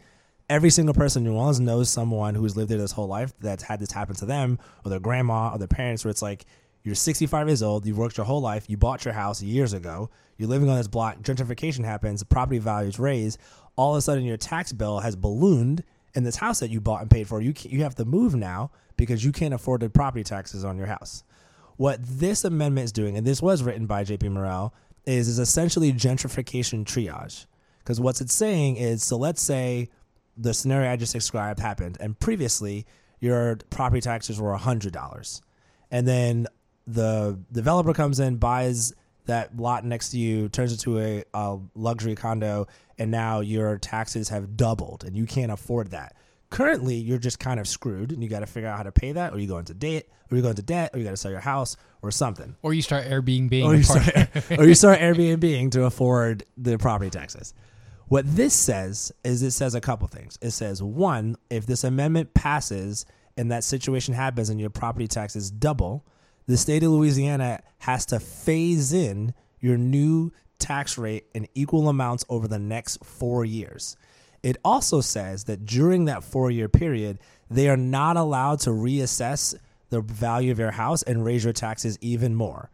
[SPEAKER 7] every single person in New Orleans knows someone who's lived there this whole life that's had this happen to them or their grandma or their parents, where it's like you're 65 years old, you've worked your whole life, you bought your house years ago, you're living on this block, gentrification happens, property values raise, all of a sudden your tax bill has ballooned, and this house that you bought and paid for, you you have to move now because you can't afford the property taxes on your house. What this amendment is doing, and this was written by J.P. Morrell, is is essentially gentrification triage. Because what it's saying is, so let's say the scenario I just described happened, and previously your property taxes were hundred dollars, and then the developer comes in, buys that lot next to you, turns it to a, a luxury condo, and now your taxes have doubled, and you can't afford that. Currently, you're just kind of screwed, and you got to figure out how to pay that, or you go into debt, or you go into debt, or you got to sell your house, or something
[SPEAKER 6] Or you start Airbnb. (laughs)
[SPEAKER 7] or you start, or you start Airbnb to afford the property taxes. What this says is it says a couple things. It says one, if this amendment passes and that situation happens and your property taxes double, the state of Louisiana has to phase in your new tax rate in equal amounts over the next four years. It also says that during that four year period, they are not allowed to reassess the value of your house and raise your taxes even more.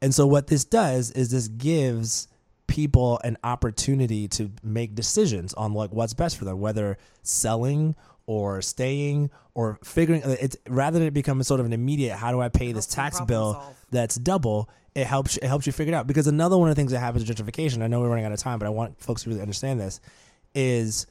[SPEAKER 7] And so what this does is this gives people an opportunity to make decisions on like what's best for them, whether selling or staying or figuring uh, it's rather than it become sort of an immediate how do I pay this tax bill
[SPEAKER 8] solve.
[SPEAKER 7] that's double, it helps it helps you figure it out. Because another one of the things that happens with gentrification, I know we're running out of time, but I want folks to really understand this, is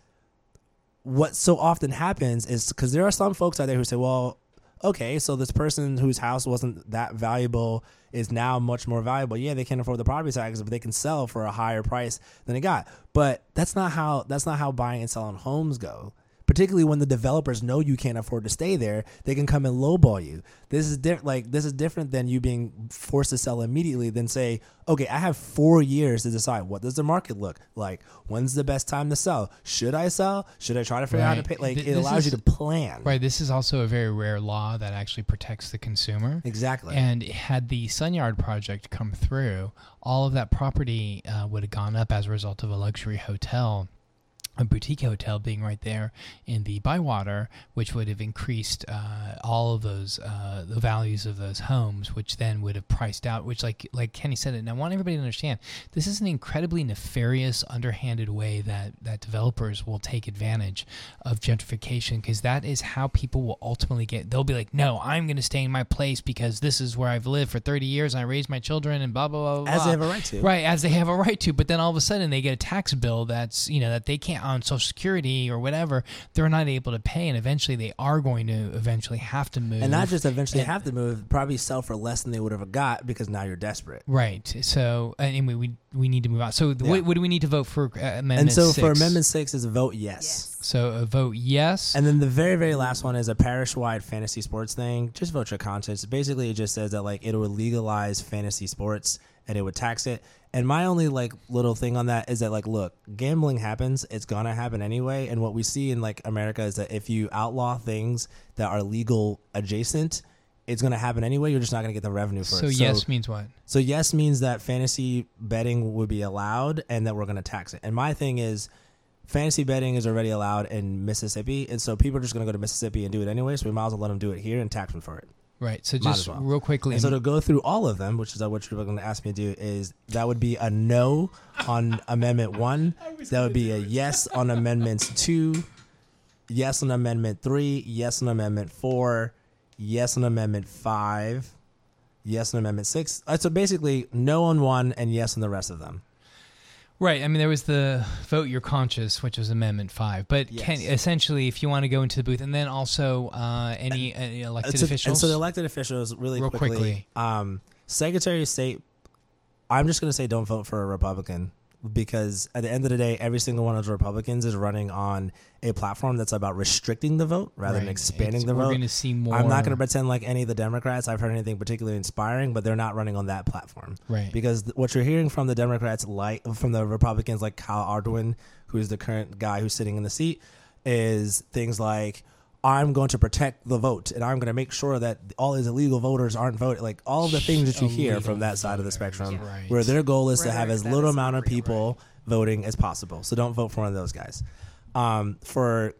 [SPEAKER 7] what so often happens is because there are some folks out there who say, well, okay, so this person whose house wasn't that valuable is now much more valuable. Yeah, they can't afford the property taxes, but they can sell for a higher price than they got. But that's not how that's not how buying and selling homes go. Particularly when the developers know you can't afford to stay there, they can come and lowball you. This is different. Like this is different than you being forced to sell immediately. Than say, okay, I have four years to decide what does the market look like. When's the best time to sell? Should I sell? Should I try to figure out how to pay? Like
[SPEAKER 6] Th-
[SPEAKER 7] it allows
[SPEAKER 6] is-
[SPEAKER 7] you to plan.
[SPEAKER 6] Right. This is also a very rare law that actually protects the consumer.
[SPEAKER 7] Exactly.
[SPEAKER 6] And had the Sunyard project come through, all of that property uh, would have gone up as a result of a luxury hotel. A boutique hotel being right there in the Bywater, which would have increased uh, all of those uh, the values of those homes, which then would have priced out. Which, like like Kenny said, it, and I want everybody to understand, this is an incredibly nefarious, underhanded way that that developers will take advantage of gentrification because that is how people will ultimately get. They'll be like, no, I'm going to stay in my place because this is where I've lived for 30 years and I raised my children and blah blah blah. blah
[SPEAKER 7] As they have a right to.
[SPEAKER 6] Right, as they have a right to. But then all of a sudden they get a tax bill that's you know that they can't on Social Security or whatever. They're not able to pay, and eventually they are going to eventually have to move.
[SPEAKER 7] and not just eventually
[SPEAKER 6] And-
[SPEAKER 7] have to move, probably sell for less than they would have got because now you're desperate.
[SPEAKER 6] Right. So anyway, we we need to move on. So
[SPEAKER 7] Yeah.
[SPEAKER 6] what, what do we need to vote for uh, amendment?
[SPEAKER 7] and so
[SPEAKER 6] six?
[SPEAKER 7] for Amendment Six is a vote yes.
[SPEAKER 6] So a vote yes.
[SPEAKER 7] And then the very, very last one is a parish-wide fantasy sports thing. Just vote your conscience. Basically, it just says that like it will legalize fantasy sports and it would tax it. And my only like little thing on that is that like, look, gambling happens. It's gonna happen anyway. And what we see in like America is that if you outlaw things that are legal adjacent, it's gonna happen anyway. You're just not gonna get the revenue for
[SPEAKER 6] so
[SPEAKER 7] it.
[SPEAKER 6] So yes means what?
[SPEAKER 7] So yes means that fantasy betting would be allowed and that we're going to tax it. And my thing is fantasy betting is already allowed in Mississippi and so people are just going to go to Mississippi and do it anyway, so we might as well let them do it here and tax them for it.
[SPEAKER 6] Right. So
[SPEAKER 7] Might
[SPEAKER 6] just
[SPEAKER 7] as well.
[SPEAKER 6] real quickly.
[SPEAKER 7] And so to go through all of them, which is what you're going to ask me to do, is that would be a no on Amendment 1. That would be a yes on Amendments 2, yes on Amendment 3, yes on Amendment 4, yes on Amendment 5, yes on Amendment 6. Uh, So basically, no on one and yes on the rest of them.
[SPEAKER 6] Right. I mean, there was the vote your conscience, which was Amendment Five. But can, essentially, if you want to go into the booth, and then also uh, any, any elected
[SPEAKER 7] so-
[SPEAKER 6] officials.
[SPEAKER 7] And so the elected officials, really
[SPEAKER 6] Real
[SPEAKER 7] quickly,
[SPEAKER 6] quickly.
[SPEAKER 7] Um, Secretary of State, I'm just going to say don't vote for a Republican because at the end of the day, every single one of the Republicans is running on a platform that's about restricting the vote rather than expanding
[SPEAKER 6] It's-
[SPEAKER 7] the
[SPEAKER 6] we're
[SPEAKER 7] vote.
[SPEAKER 6] gonna see
[SPEAKER 7] I'm not going to pretend like any of the Democrats I've heard anything particularly inspiring, but they're not running on that platform.
[SPEAKER 6] Right.
[SPEAKER 7] Because th- what you're hearing from the Democrats, like from the Republicans, like Kyle Ardoin, who is the current guy who's sitting in the seat, is things like. I'm going to protect the vote, and I'm going to make sure that all these illegal voters aren't voting. Like all the things that you hear from that side of the spectrum,
[SPEAKER 6] Right.
[SPEAKER 7] where their goal is to have as
[SPEAKER 8] that
[SPEAKER 7] little amount of
[SPEAKER 8] real,
[SPEAKER 7] people voting as possible. So don't vote for one of those guys. Um, for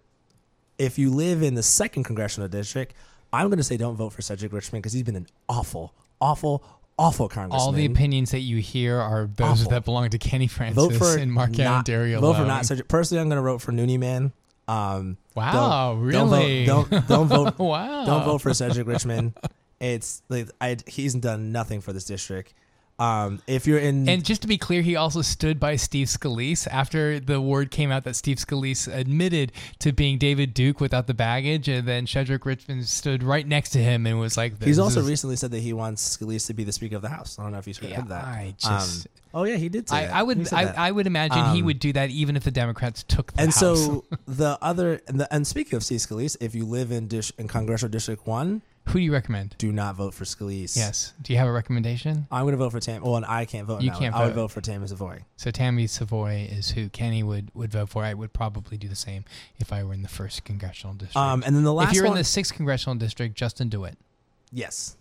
[SPEAKER 7] if you live in the second congressional district, I'm going to say don't vote for Cedric Richmond because he's been an awful, awful, awful congressman.
[SPEAKER 6] all the opinions that you hear are those
[SPEAKER 7] Awful.
[SPEAKER 6] that belong to Kenny Francis
[SPEAKER 7] vote for
[SPEAKER 6] and Mark
[SPEAKER 7] not,
[SPEAKER 6] Dario.
[SPEAKER 7] Vote for not Cedric. Personally, I'm going to vote for Noonie Man. Um,
[SPEAKER 6] Wow,
[SPEAKER 7] don't,
[SPEAKER 6] really?
[SPEAKER 7] Don't vote. Don't, don't vote. (laughs)
[SPEAKER 6] Wow.
[SPEAKER 7] Don't vote for Cedric Richmond. It's like I, he's done nothing for this district. Um, if you're in
[SPEAKER 6] And just to be clear, he also stood by Steve Scalise after the word came out that Steve Scalise admitted to being David Duke without the baggage, and then Cedric Richmond stood right next to him and was like,
[SPEAKER 7] He's also recently said that he wants Scalise to be the Speaker of the House. I don't know if you've heard
[SPEAKER 6] Yeah,
[SPEAKER 7] that.
[SPEAKER 6] I
[SPEAKER 7] Um,
[SPEAKER 6] just-
[SPEAKER 7] oh yeah, he did.
[SPEAKER 6] I. I would, I. I would imagine he
[SPEAKER 7] Um,
[SPEAKER 6] would do that even if the Democrats took the
[SPEAKER 7] and
[SPEAKER 6] House.
[SPEAKER 7] so (laughs) the other and, the, and speaking of Steve Scalise, if you live in dish in Congressional District One,
[SPEAKER 6] who do you recommend?
[SPEAKER 7] do not vote for Scalise.
[SPEAKER 6] Yes. Do you have a recommendation?
[SPEAKER 7] I'm going to vote for Tam. Well, and I can't vote.
[SPEAKER 6] You
[SPEAKER 7] now.
[SPEAKER 6] can't
[SPEAKER 7] I would
[SPEAKER 6] vote.
[SPEAKER 7] vote for Tammy Savoie.
[SPEAKER 6] So Tammy Savoie is who Kenny would, would vote for. I would probably do the same if I were in the first congressional district.
[SPEAKER 7] Um, and then the last
[SPEAKER 6] if you're
[SPEAKER 7] one,
[SPEAKER 6] in the sixth congressional district, Justin DeWitt.
[SPEAKER 7] yes,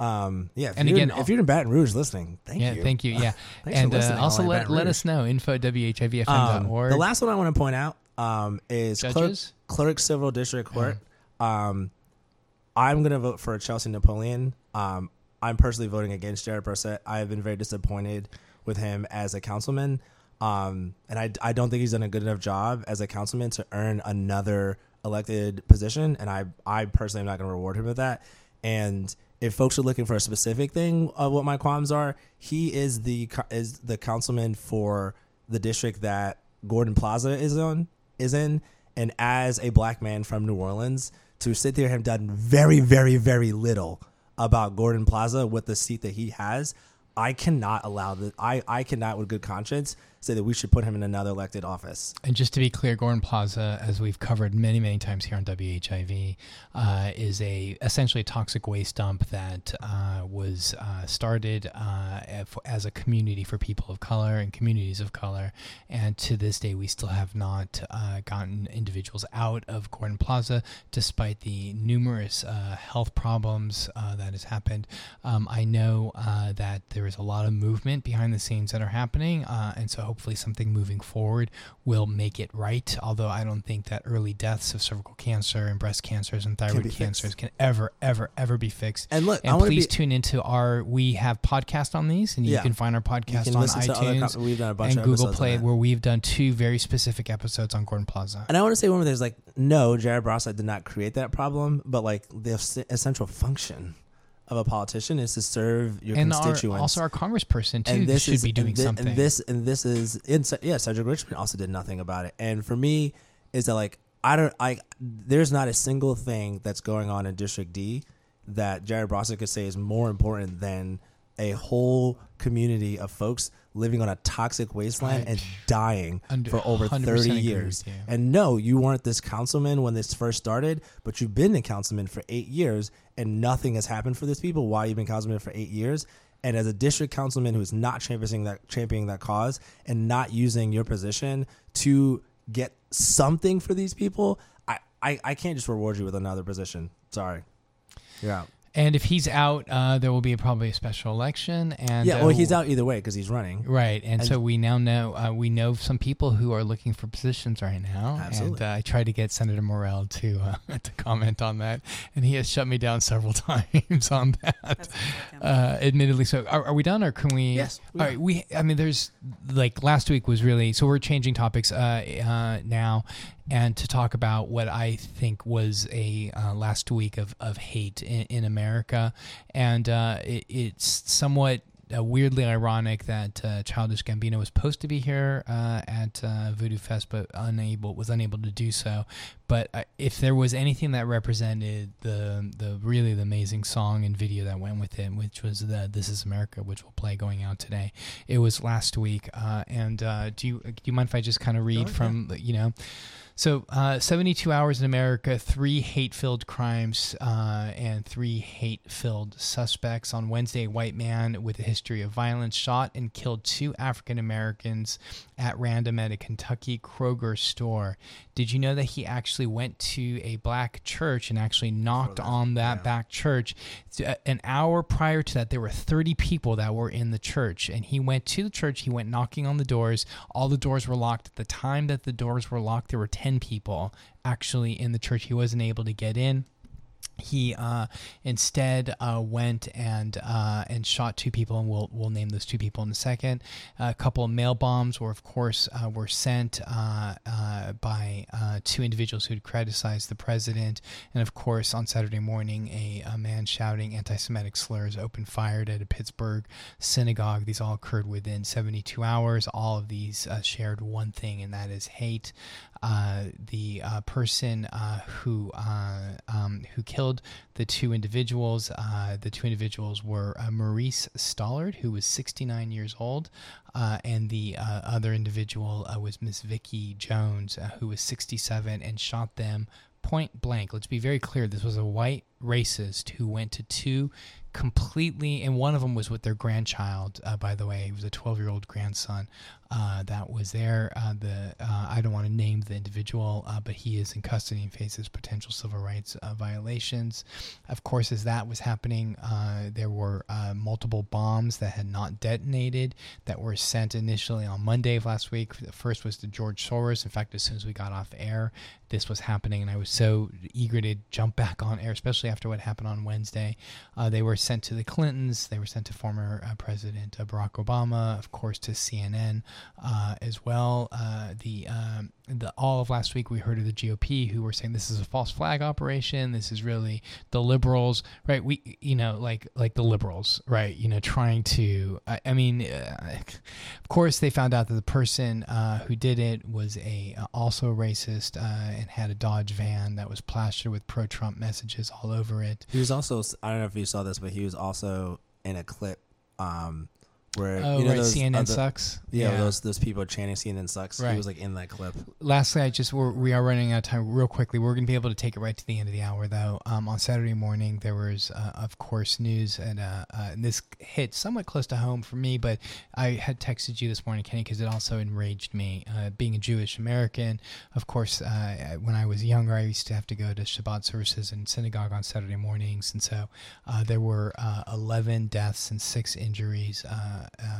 [SPEAKER 7] um, yeah. If
[SPEAKER 6] And again,
[SPEAKER 7] in, if you're in Baton Rouge listening, thank
[SPEAKER 6] yeah,
[SPEAKER 7] you.
[SPEAKER 6] thank you. (laughs) Yeah, and uh, also let, let us know info at
[SPEAKER 7] Um,
[SPEAKER 6] whivfm.org.
[SPEAKER 7] the last one I want to point out um, is clerk, clerk civil district court. Um, I'm going to vote for Chelsea Napoleon. Um, I'm personally voting against Jared Brossett. I have been very disappointed with him as a councilman. Um, and I, I don't think he's done a good enough job as a councilman to earn another elected position. And I, I personally am not going to reward him with that. And if folks are looking for a specific thing of what my qualms are, he is the is the councilman for the district that Gordon Plaza is on is in. And as a black man from New Orleans, to sit there and have done very, very, very little about Gordon Plaza with the seat that he has, I cannot allow that. I, I cannot, with good conscience, say that we should put him in another elected office.
[SPEAKER 6] And just to be clear, Gordon Plaza, as we've covered many, many times here on WHIV, uh, is a essentially a toxic waste dump that uh, was uh, started uh, as a community for people of color and communities of color. And to this day, we still have not uh, gotten individuals out of Gordon Plaza, despite the numerous uh, health problems that has happened. Um, I know that there is a lot of movement behind the scenes that are happening, and so hopefully something moving forward will make it right. Although I don't think that early deaths of cervical cancer and breast cancers and thyroid
[SPEAKER 7] be
[SPEAKER 6] cancers
[SPEAKER 7] fixed.
[SPEAKER 6] can ever, ever, ever be fixed.
[SPEAKER 7] And look,
[SPEAKER 6] and please
[SPEAKER 7] be-
[SPEAKER 6] tune into our. We have podcast on these, and you
[SPEAKER 7] Yeah.
[SPEAKER 6] can find our podcast on
[SPEAKER 7] listen to other
[SPEAKER 6] iTunes
[SPEAKER 7] com- we've done a bunch
[SPEAKER 6] and
[SPEAKER 7] of
[SPEAKER 6] Google Play, where we've done two very specific episodes on Gordon Plaza.
[SPEAKER 7] And I want to say one where there's like, no, Jared Brossett did not create that problem, but like the essential function of a politician is to serve your
[SPEAKER 6] and our,
[SPEAKER 7] constituents.
[SPEAKER 6] also our congressperson too
[SPEAKER 7] and this
[SPEAKER 6] should
[SPEAKER 7] is,
[SPEAKER 6] be doing
[SPEAKER 7] and thi-
[SPEAKER 6] something.
[SPEAKER 7] And this and this is in, yeah, Cedric Richmond also did nothing about it. And for me, is that like I don't I there's not a single thing that's going on in District D that Jared Brossett could say is more important than a whole community of folks living on a toxic wasteland and dying
[SPEAKER 6] Under-
[SPEAKER 7] for over 30 years. And no, you weren't this councilman when this first started, but you've been a councilman for eight years and nothing has happened for these people while you've been councilman for eight years. And as a district councilman who's not championing that championing that cause and not using your position to get something for these people, I, I, I can't just reward you with another position. Sorry. You're out.
[SPEAKER 6] And if he's out, uh, there will be probably a special election. And
[SPEAKER 7] yeah,
[SPEAKER 6] uh,
[SPEAKER 7] well, he's out either way because he's running.
[SPEAKER 6] Right, and,
[SPEAKER 7] And-
[SPEAKER 6] so we now know uh, we know some people who are looking for positions right now.
[SPEAKER 7] Absolutely.
[SPEAKER 6] And uh, I tried to get Senator Morrell to uh, (laughs) to comment on that, and he has shut me down several (laughs) times on that.
[SPEAKER 8] That's.
[SPEAKER 6] Uh, admittedly, so are, are we done, or can we?
[SPEAKER 7] Yes, we
[SPEAKER 6] All
[SPEAKER 7] are.
[SPEAKER 6] right. We. I mean, there's like last week was really. So we're changing topics uh, uh, now, and to talk about what I think was a uh, last week of of hate in, in America, and uh, it, it's somewhat uh, weirdly ironic that uh, Childish Gambino was supposed to be here uh, at uh, Voodoo Fest, but unable was unable to do so. But uh, if there was anything that represented the the really the amazing song and video that went with it, which was the "This Is America," which we'll play going out today, it was last week. Uh, and uh, do you do you mind if I just kind of read from you know? So, uh, 72 hours in America, three hate filled crimes uh, and three hate filled suspects. On Wednesday, a white man with a history of violence shot and killed two African Americans at random at a Kentucky Kroger store. Did you know that he actually went to a black church and actually knocked on that back church? Uh, An hour prior to that, there were 30 people that were in the church, and he went to the church. He went knocking on the doors. All the doors were locked. At the time that the doors were locked, there were 10 people actually in the church. He wasn't able to get in he uh, instead uh, went and uh, and shot two people, and we'll we'll name those two people in a second. a couple of mail bombs were, of course, uh, were sent uh, uh, by two individuals who had criticized the president, and of course, on Saturday morning, a, a man shouting anti-Semitic slurs opened fire at a Pittsburgh synagogue. These all occurred within 72 hours. All of these shared one thing, and that is hate. Uh, the uh, person uh, who uh, um, who killed the two individuals. Uh, the two individuals were Maurice Stallard, who was 69 years old, and the other individual was Miss Vicky Jones, who was 67, and shot them point blank. Let's be very clear: this was a white racist who went to two completely, and one of them was with their grandchild. Uh, by the way, it was a 12-year-old grandson uh, that was there. Uh, the uh, I don't want to name the individual, uh, but he is in custody and faces potential civil rights uh, violations. Of course, as that was happening, there were multiple bombs that had not detonated that were sent initially on Monday of last week. The first was to George Soros. In fact, as soon as we got off air, this was happening, and I was so eager to jump back on air, especially after what happened on Wednesday. They were sent to the Clintons. They were sent to former uh, President uh, Barack Obama, of course, to CNN uh, as well. Uh, the um, the all of last week we heard of the GOP who were saying this is a false flag operation. This is really the liberals, right? We you know like like the liberals, right? You know trying to. I, I mean, uh, of course they found out that the person uh, who did it was a uh, also racist uh, and had a Dodge van that was plastered with pro-Trump messages all over it.
[SPEAKER 7] He was also I don't know if you saw this, but he was also in a clip um, where
[SPEAKER 6] Oh,
[SPEAKER 7] you know
[SPEAKER 6] right,
[SPEAKER 7] those
[SPEAKER 6] CNN
[SPEAKER 7] other-
[SPEAKER 6] sucks?
[SPEAKER 7] Yeah,
[SPEAKER 6] Yeah.
[SPEAKER 7] those those people chanting CNN sucks.
[SPEAKER 6] Right.
[SPEAKER 7] He was like in that clip.
[SPEAKER 6] lastly, I just we're, we are running out of time real quickly. We're going to be able to take it right to the end of the hour, though. Um, on Saturday morning, there was, uh, of course, news, and, uh, uh, and this hit somewhat close to home for me. But I had texted you this morning, Kenny, because it also enraged me. Uh, being a Jewish American, of course, uh, when I was younger, I used to have to go to Shabbat services in synagogue on Saturday mornings, and so uh, there were uh, 11 deaths and six injuries uh, uh,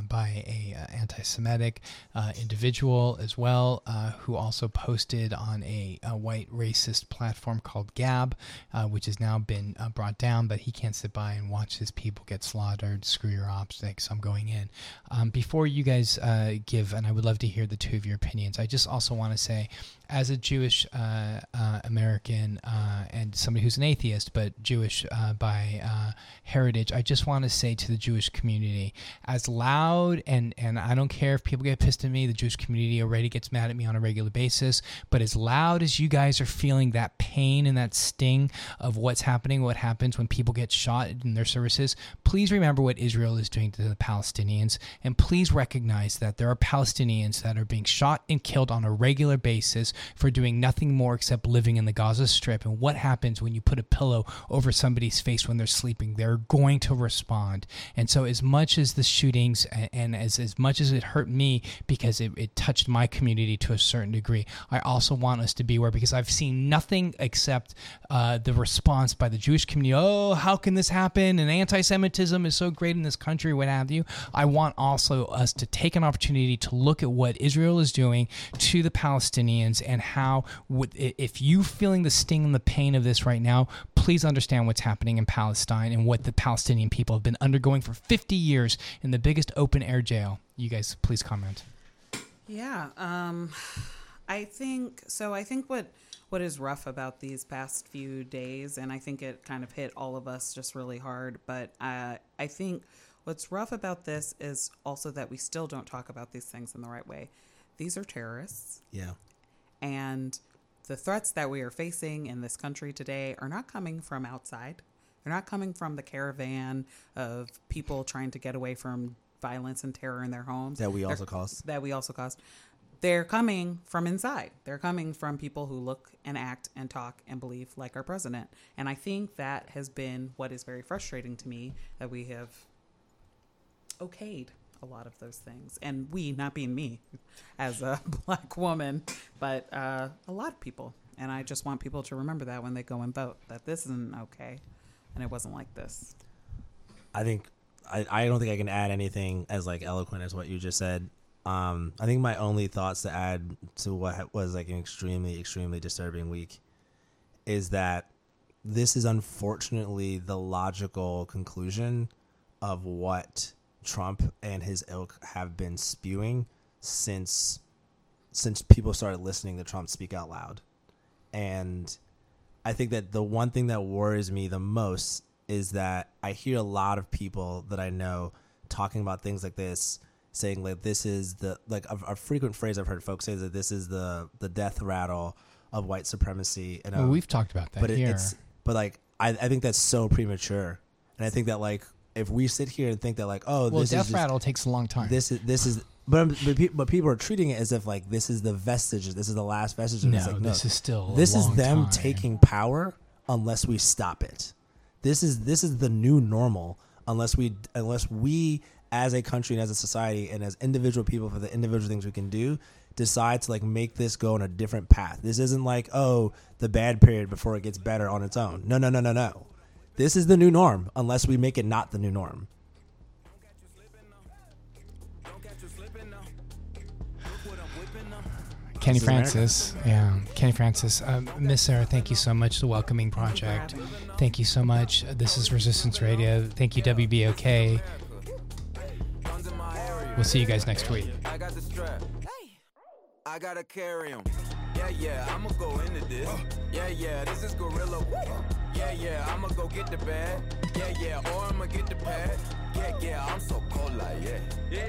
[SPEAKER 6] by a uh, anti-Semitic uh, individual as well, uh, who also posted on a, a white racist platform called Gab, uh, which has now been uh, brought down. But he can't sit by and watch his people get slaughtered. Screw your optics. I'm going in. Um, before you guys uh, give, and I would love to hear the two of your opinions. I just also want to say, as a Jewish uh, uh, American uh, and somebody who's an atheist but Jewish uh, by uh, heritage, I just want to say to the Jewish community, as loud and and I don't care if people get pissed at me, the Jewish community already gets mad at me on a regular basis. But as loud as you guys are feeling that pain and that sting of what's happening, what happens when people get shot in their services, please remember what Israel is doing to the Palestinians, and please recognize that there are Palestinians that are being shot and killed on a regular basis for doing nothing more except living in the Gaza Strip. And what happens when you put a pillow over somebody's face when they're sleeping? They're going to respond. And so, as much as the shootings a- and as, as much as it hurt me because it, it touched my community to a certain degree, I also want us to be aware because I've seen nothing except uh, the response by the Jewish community. Oh, how can this happen? And anti Semitism is so great in this country, what have you. I want also us to take an opportunity to look at what Israel is doing to the Palestinians and how, if you feeling the sting and the pain of this right now, please understand what's happening in Palestine and what the Palestinian people have been undergoing for 50 years in the biggest open air jail. You guys, please comment.
[SPEAKER 8] Yeah, um, I think so. I think what what is rough about these past few days, and I think it kind of hit all of us just really hard. But uh, I think What's rough about this is also that we still don't talk about these things in the right way. These are terrorists,
[SPEAKER 7] Yeah.
[SPEAKER 8] and the threats that we are facing in this country today are not coming from outside. They're not coming from the caravan of people trying to get away from violence and terror in their homes
[SPEAKER 7] That we also caused.
[SPEAKER 8] That we also caused. They're coming from inside. They're coming from people who look and act and talk and believe like our president. And I think that has been what is very frustrating to me that we have okayed a lot of those things. And we, not being me as a (laughs) black woman, but uh, a lot of people. And I just want people to remember that when they go and vote, that this isn't okay. And it wasn't like this.
[SPEAKER 7] I think I, I don't think I can add anything as like eloquent as what you just said. Um, I think my only thoughts to add to what was like an extremely, extremely disturbing week is that this is unfortunately the logical conclusion of what Trump and his ilk have been spewing since since people started listening to Trump speak out loud. And I think that the one thing that worries me the most is that I hear a lot of people that I know talking about things like this, saying like this is the like a, a frequent phrase I've heard folks say is that this is the the death rattle of white supremacy. And
[SPEAKER 6] Well,
[SPEAKER 7] um,
[SPEAKER 6] we've talked about that
[SPEAKER 7] but it, it's but like I, I think that's so premature, and I think that like if we sit here and think that like oh
[SPEAKER 6] well,
[SPEAKER 7] this
[SPEAKER 6] death
[SPEAKER 7] is just,
[SPEAKER 6] rattle takes a long time.
[SPEAKER 7] this is this is but but, pe- but people are treating it as if like this is the vestiges this is the last vestige and it's
[SPEAKER 6] No,
[SPEAKER 7] like,
[SPEAKER 6] this is still a
[SPEAKER 7] this is them
[SPEAKER 6] time.
[SPEAKER 7] taking power unless we stop it. This is this is the new normal unless we unless we as a country and as a society and as individual people for the individual things we can do decide to like make this go on a different path. This isn't like oh the bad period before it gets better on its own. No no no no no. This is the new norm unless we make it not the new norm
[SPEAKER 6] Kenny
[SPEAKER 7] This America.
[SPEAKER 6] Francis, yeah, Kenny Francis, um, Miss Sarah, thank you so much. The Welcoming Project, thank you so much. This is Resistance Radio. Thank you, WBOK. We'll see you guys next week.
[SPEAKER 9] I got the strap. Hey. I gotta carry him. Yeah, yeah, I'ma go into this. Yeah, yeah, this is Gorilla. Yeah, yeah, I'ma go get the bag. Yeah, yeah, or I'ma get the pad. Yeah, yeah, I'm so cold like, yeah.